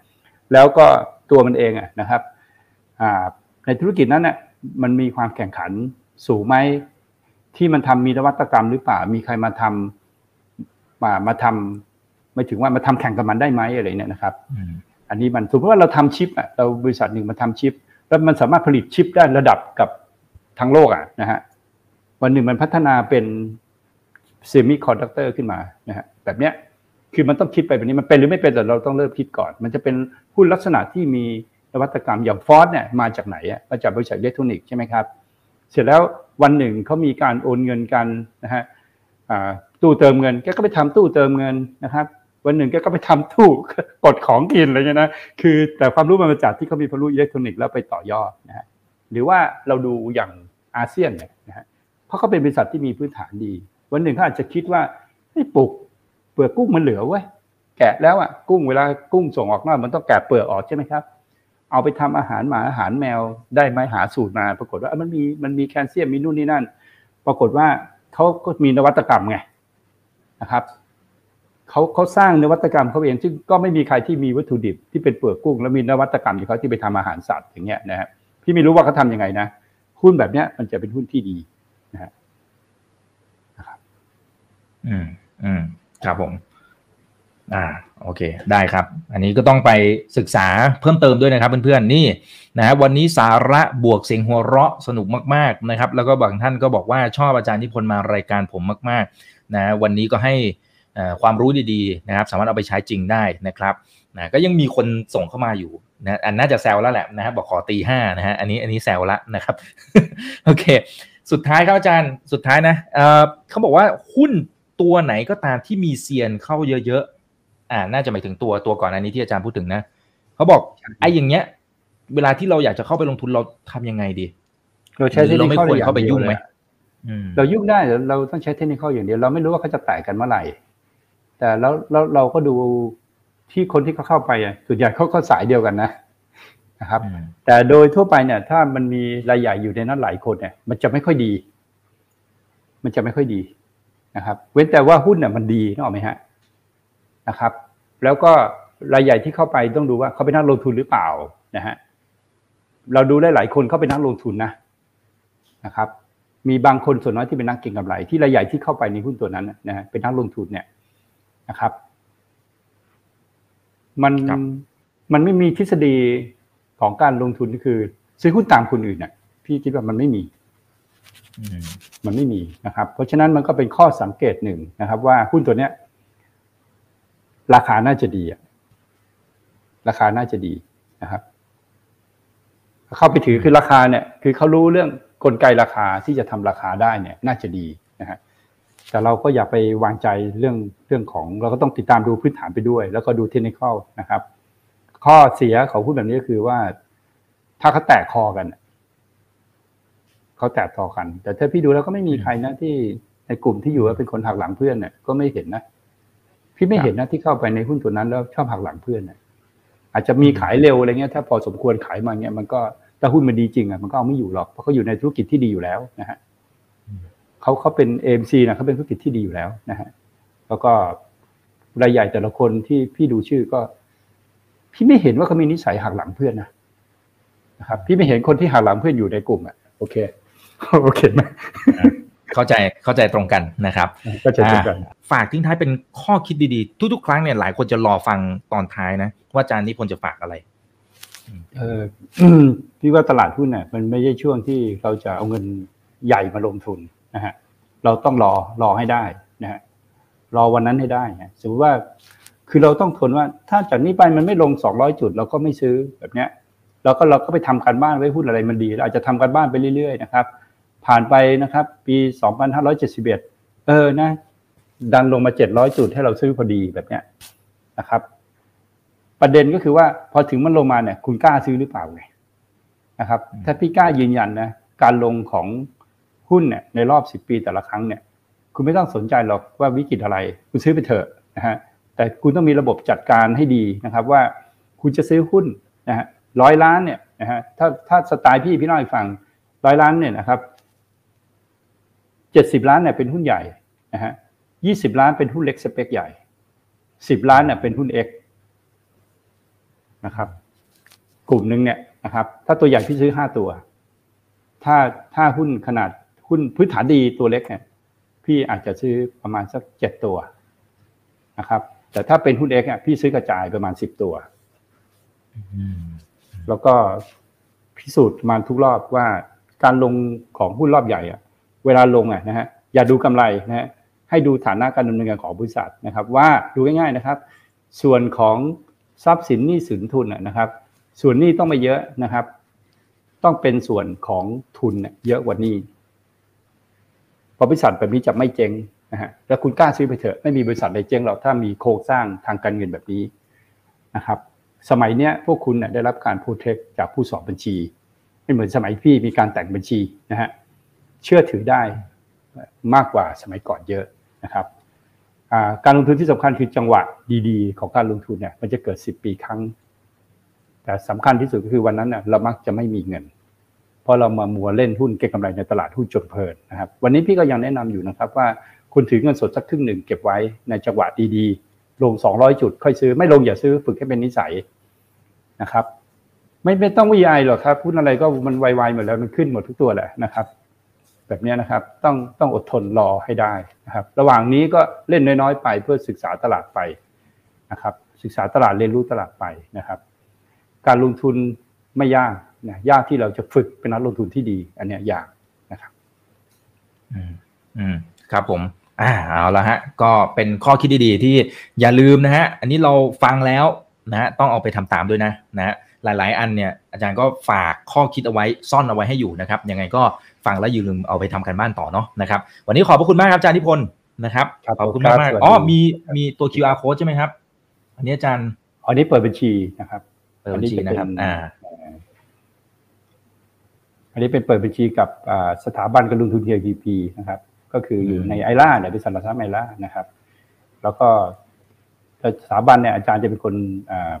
แล้วก็ตัวมันเองอะนะครับในธุรกิจนั้นเนี่ยมันมีความแข่งขันสูงไหมที่มันทำมีนวัตกรรมหรือเปล่ามีใครมาทำมามาทำ ไม่ถึงว่ามาทำแข่งกับมันได้ไหมอะไรเนี่ยนะครับอืมอันนี้มันสมมติว่าเราทำชิปอะเราบริษัทหนึ่งมาทำชิป แล้วมันสามารถผลิตชิปได้ระดับกับทั้งโลกอะนะฮะวันหนึ่งมันพัฒนาเป็นsemiconductor ขึ้นมานะฮะแบบเนี้ยคือมันต้องคิดไปแบบนี้มันเป็นหรือไม่เป็นแต่เราต้องเริ่มคิดก่อน มันจะเป็นหุ้นลักษณะที่มีนวัตกรรมอย่างฟอสเนี่ยมาจากไหนอะมาจากบริษัทอิเล็กทรอนิกส์ใช่ไหมครับ เสร็จแล้ววันหนึ่งเขามีการโอนเงินกันนะฮะอ่าตู้เติมเงินแกก็ไปทำตู้เติมเงินนะครับ วันหนึ่งแกก็ไปทำตู้กดของกินอะไรเงี้ยนะคือแต่ความรู้มันมาจากที่เขามีความรู้อิเล็กทรอนิกส์แล้วไปต่อยอดนะฮะหรือว่าเราดูอย่างอาเซียนเนี่ยนะฮะเพราะเขาเป็นบริษัทที่มีพื้นฐานดี วันหนึ่งเขาอาจจะคิดว่าไอ้ยปลูกเปลือกกุ้งมันเหลือเว้ยแกะแล้วอะกุ้งเวลากุ้งส่งออกนอกมันต้องแกะเปลือกออกใช่ไหมครับ เอาไปทำอาหารหมาอาหารแมวได้ไหมหาสูตรมา ปรากฏว่ามันมีมันมีแคลเซียมมีนู่นนี่นั่น ปรากฏว่าเขาก็มีนวัตกรรมไงนะครับ เขาเขาสร้างนวัตกรรมเขาเองซึ่งก็ไม่มีใครที่มีวัตถุดิบที่เป็นเปลือกกุ้ง แล้วมีนวัตกรรมของเขาที่ไปทำอาหารสัตว์อย่างเงี้ยนะฮะพี่ไม่รู้ว่าเขาทำยังไงนะหุ้นแบบเนี้ยมันจะเป็นหุ้นที่ดีนะฮะอืมอืมครับผม อ่า โอเค ได้ครับ อันนี้ก็ต้องไปศึกษาเพิ่มเติมด้วยนะครับเพื่อนๆนี่นะวันนี้สาระบวกเสียงหัวเราะสนุกมากๆนะครับ แล้วก็บางท่านก็บอกว่าชอบอาจารย์นิพนธ์มารายการผมมาก ๆ นะ วันนี้ก็ให้ ความรู้ดีๆนะครับ สามารถเอาไปใช้จริงได้นะครับนะก็ยังมีคนส่งเข้ามาอยู่นะอันน่าจะแซวแล้วแหละนะครับบอกขอตีห้านะฮะอันนี้อันนี้แซวละนะครับโอเค สุดท้ายครับอาจารย์สุดท้ายนะเออเขาบอกว่าหุ้นตัวไหนก็ตามที่มีเซียนเข้าเยอะๆอ่าน่าจะหมายถึงตัวตัวก่อนอันนี้ที่อาจารย์พูดถึงนะเขาบอกไอ้อย่างเงี้ย เวลาที่เราอยากจะเข้าไปลงทุนเราทำยังไงดีเราใช้เทคนิคเข้าเข้าไปยุ่งไหมเรายุ่งได้เราต้องใช้เทคนิคอย่างเดียวเราไม่รู้ว่าเขาจะแตกกันเมื่อไหร่ แต่แล้วแล้วเราก็ดูที่คนที่เขาเข้าไปอะส่วนใหญ่เขาก็สายเดียวกันนะนะครับ แต่โดยทั่วไปเนี่ย ถ้ามันมีรายใหญ่อยู่ในนั้นหลายคนเนี่ย มันจะไม่ค่อยดี มันจะไม่ค่อยดีนะครับ เว้นแต่ว่าหุ้นเนี่ยมันดีนึกออกไหมฮะนะครับ แล้วก็รายใหญ่ที่เข้าไปต้องดูว่าเขาเป็นนักลงทุนหรือเปล่านะฮะเราดูได้หลายคนเขาเป็นนักลงทุนนะนะครับ มีบางคนส่วนน้อยที่เป็นนักเก็งกำไร ที่รายใหญ่ที่เข้าไปในหุ้นตัวนั้นนะฮะเป็นนักลงทุนเนี่ย นะครับ มันมันไม่มีทฤษฎีของการลงทุนก็คือ ซื้อหุ้นตามคนอื่นเนี่ยพี่คิดว่ามันไม่มีมันไม่มีนะครับ เพราะฉะนั้นมันก็เป็นข้อสังเกตหนึ่งนะครับ ว่าหุ้นตัวเนี้ย ราคาน่าจะดีราคาน่าจะดีนะครับ เข้าไปถือคือราคาเนี่ย คือเขารู้เรื่องกลไกราคาที่จะทำราคาได้เนี่ย น่าจะดีนะฮะ แต่เราก็อย่าไปวางใจเรื่องเรื่องของเราก็ต้องติดตามดูพื้นฐานไปด้วย แล้วก็ดูเทคนิคนะครับ ข้อเสียของพูดแบบนี้ก็คือว่า ถ้าเขาแตกคอกันเขาแตกคอกัน แต่ถ้าพี่ดูแล้วก็ไม่มีใครนะที่ในกลุ่มที่อยู่ว่าเป็นคนหักหลังเพื่อนเนี่ยก็ไม่เห็นนะพี่ไม่เห็นนะที่เข้าไปในหุ้นตัวนั้นแล้วชอบหักหลังเพื่อนเนี่ยอาจจะมีขายเร็วอะไรเงี้ยถ้าพอสมควรขายมาเงี้ยมันก็ถ้าหุ้นมันดีจริงอะมันก็เอาไม่อยู่หรอกเพราะเขาอยู่ในธุรกิจที่ดีอยู่แล้วนะฮะ เขาเขาเป็นเอ็มซีนะเขาเป็นธุรกิจที่ดีอยู่แล้วนะฮะแล้วก็รายใหญ่แต่ละคนที่พี่ดูชื่อก็ พี่ไม่เห็นว่าเขามีนิสัยหักหลังเพื่อนนะนะครับ พี่ไม่เห็นคนที่หักหลังเพื่อนอยู่ในกลุ่มอะโอเคโอเคไหมเข้าใจเข้าใจตรงกันนะครับเข้าใจตรงกันฝากทิ้งท้ายเป็นข้อคิดดีๆ ทุกๆ ครั้งเนี่ยหลายคนจะรอฟังตอนท้ายนะ ว่าอาจารย์นิพนธ์จะฝากอะไรเออพี่ว่าตลาดหุ้นเนี่ยมันไม่ใช่ช่วงที่เราจะเอาเงินใหญ่มาลงทุน นะฮะเราต้องรอรอให้ได้นะฮะรอวันนั้นให้ได้สมมติว่าคือเราต้องทนว่าถ้าจากนี้ไปมันไม่ลงสองร้อยจุด เราก็ไม่ซื้อแบบเนี้ยเราก็เราก็ไปทำการบ้านไว้หุ้นอะไรมันดีเราอาจจะทำการบ้านไปเรื่อยๆนะครับ ผ่านไปนะครับ ปี 2571 เออนะ ดันลงมา 700 จุดให้เราซื้อพอดีแบบเนี้ยนะครับ ประเด็นก็คือว่าพอถึงมันลงมาเนี่ย คุณกล้าซื้อหรือเปล่าไงนะครับ ถ้าพี่กล้ายืนยันนะการลงของ หุ้นเนี่ยในรอบ 10 ปีแต่ละครั้งเนี่ยคุณไม่ต้องสนใจหรอกว่าวิกฤตอะไร คุณซื้อไปเถอะนะฮะแต่คุณต้องมีระบบจัดการให้ดีนะครับว่าคุณจะซื้อหุ้นนะฮะร้อยล้านเนี่ยนะฮะถ้าถ้าสไตล์พี่พี่น้อยฟังร้อยล้านเนี่ยนะครับเจ็ดสิบล้านเนี่ยเป็นหุ้นใหญ่นะฮะยี่สิบล้านเป็นหุ้นเล็กสเปคใหญ่สิบล้านเนี่ยเป็นหุ้นเอ็กนะครับ กลุ่มหนึ่งเนี่ยนะครับ ถ้าตัวใหญ่พี่ซื้อห้าตัว ถ้าถ้าหุ้นขนาด หุ้นพื้นฐานดีตัวเล็กเนี่ยพี่อาจจะซื้อประมาณสักเจ็ดตัวนะครับ แต่ถ้าเป็นหุ้นเอ็กเนี่ยพี่ซื้อกระจายประมาณสิบตัวแล้วก็พิสูจน์มาทุกรอบว่าการลงของหุ้นรอบใหญ่อะเวลาลงอะนะฮะอย่าดูกำไรนะฮะให้ดูฐานะการดำเนินงานของบริษัทนะครับ ว่าดูง่ายๆนะครับ ส่วนของทรัพย์สินหนี้สินทุนนะครับ ส่วนนี้ต้องไม่เยอะนะครับ ต้องเป็นส่วนของทุนเยอะกว่านี้ บริษัทแบบนี้จะไม่เจ๊งนะฮะแล้วคุณกล้าซื้อไปเถอะไม่มีบริษัทใดเจ๊งหรอกถ้ามีโครงสร้างทางการเงินแบบนี้นะครับ สมัยเนี้ยพวกคุณได้รับการพูดเทคจากผู้สอบบัญชี ไม่เหมือนสมัยพี่มีการแต่งบัญชีนะฮะเชื่อถือได้มากกว่าสมัยก่อนเยอะนะครับการลงทุนที่สำคัญคือจังหวะดีๆ ของการลงทุนเนี่ยมันจะเกิด 10 ปีครั้ง แต่สำคัญที่สุดก็คือวันนั้นเน่ยเรามักจะไม่มีเงิน เพราะเรามามัวเล่นหุ้นเก็งกำไรในตลาดหุ้นจนเพลินนะครับ วันนี้พี่ก็ยังแนะนำอยู่นะครับว่าคุณถือเงินสดสักครึ่งหนึ่งเก็บไว้ในจังหวะดีๆ ลง 200 จุดค่อยซื้อ ไม่ลงอย่าซื้อฝึกให้เป็นนิสัยนะครับ ไม่ไม่ต้องวิไอหรอกครับหุ้นอะไรก็มันไวๆหมดแล้วมันขึ้นหมดทุกตัวแหละนะครับ แบบนี้นะครับต้องต้องอดทนรอให้ได้นะครับ ระหว่างนี้ก็เล่นน้อยๆไปเพื่อศึกษาตลาดไปนะครับ ศึกษาตลาดเรียนรู้ตลาดไปนะครับ การลงทุนไม่ยาก นะยากที่เราจะฝึกเป็นนักลงทุนที่ดี อันเนี้ยยากนะครับ อืมอืมครับผมอ่าเอาละฮะ ก็เป็นข้อคิดดีๆ ที่อย่าลืมนะฮะ อันนี้เราฟังแล้วนะฮะต้องเอาไปทำตามด้วยนะนะฮะหลาย ๆ อันเนี่ยอาจารย์ก็ฝากข้อคิดเอาไว้ซ่อนเอาไว้ให้อยู่นะครับยังไงก็ฟังแล้วอย่าลืมเอาไปทำกันบ้านต่อเนาะนะครับ วันนี้ขอบพระคุณมากครับอาจารย์นิพนธ์นะครับครับขอบคุณมากมากครับสวัสดีอ๋อมีมีตัว QR code ใช่ไหมครับ อันนี้อาจารย์อันนี้เปิดบัญชีนะครับเปิดบัญชีนะครับ อ่า อันนี้เป็นเปิดบัญชีกับอ่าสถาบันการลงทุน KTP นะครับ ก็คืออยู่อืมในไอร่าเนี่ยเป็นสันทรัพย์ไอร่านะครับ แล้วก็สถาบันเนี่ยอาจารย์จะเป็นคนอ่า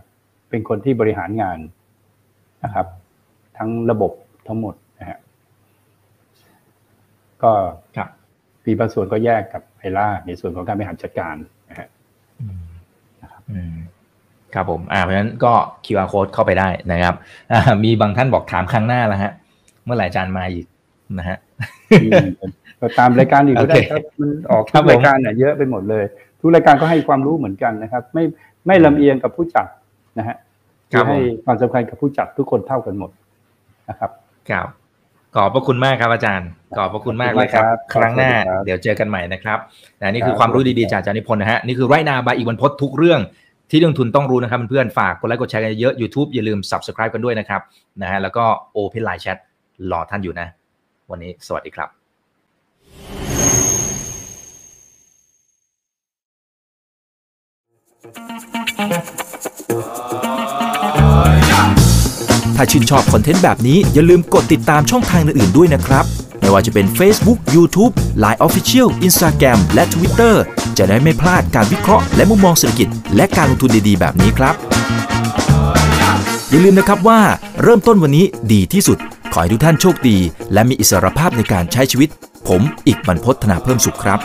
เป็นคนที่บริหารงานนะครับ ทั้งระบบทั้งหมดนะฮะก็ครับปีบางส่วนก็แยกกับไอร่าในส่วนของการบริหารจัดการนะฮะอืมอืมครับผม อ่า เพราะฉะนั้นก็ QR code เข้าไปได้นะครับอ่ามีบางท่านบอกถามครั้งหน้าแล้วฮะ เมื่อไหร่อาจารย์มาอีกนะฮะอืมก็ตามรายการอื่นก็ได้โอเคครับมันออกครัทุบกผมรายการเนี่ยเยอะไปหมดเลย ทุกรายการก็ให้ความรู้เหมือนกันนะครับ ไม่ไม่ลำเอียงกับผู้จัดนะฮะครับผมให้ความสำคัญกับผู้จัดทุกคนเท่ากันหมดนะครับครับขอบพระคุณมากครับอาจารย์ ขอบพระคุณมากเลยครับขอบคุณครับครั้งหน้าสวัสดีครับเดี๋ยวเจอกันใหม่นะครับนะนี่คือครับความรู้ดีๆจากอาจารย์นิพนธ์นะฮะนี่คือไรนาบายอีกวันพดทุกเรื่องที่นักลงทุนต้องรู้นะครับเพื่อนๆฝากกดไลค์กดแชร์กันเยอะ YouTube อย่าลืม Subscribe กันด้วยนะครับนะฮะแล้วก็ Open Line Chat รอท่านอยู่นะ วันนี้สวัสดีครับถ้าชื่นชอบคอนเทนต์แบบนี้ อย่าลืมกดติดตามช่องทางอื่นๆด้วยนะครับ ไม่ว่าจะเป็น Facebook, YouTube, Line Official, Instagram และ Twitter จะได้ไม่พลาดการวิเคราะห์และมุมมองเศรษฐกิจ และการลงทุนดีๆ แบบนี้ครับ อย่าลืมนะครับว่าเริ่มต้นวันนี้ดีที่สุด ขอให้ทุกท่านโชคดี และมีอิสรภาพในการใช้ชีวิต ผม อีกบรรพฒนาเพิ่มสุขครับ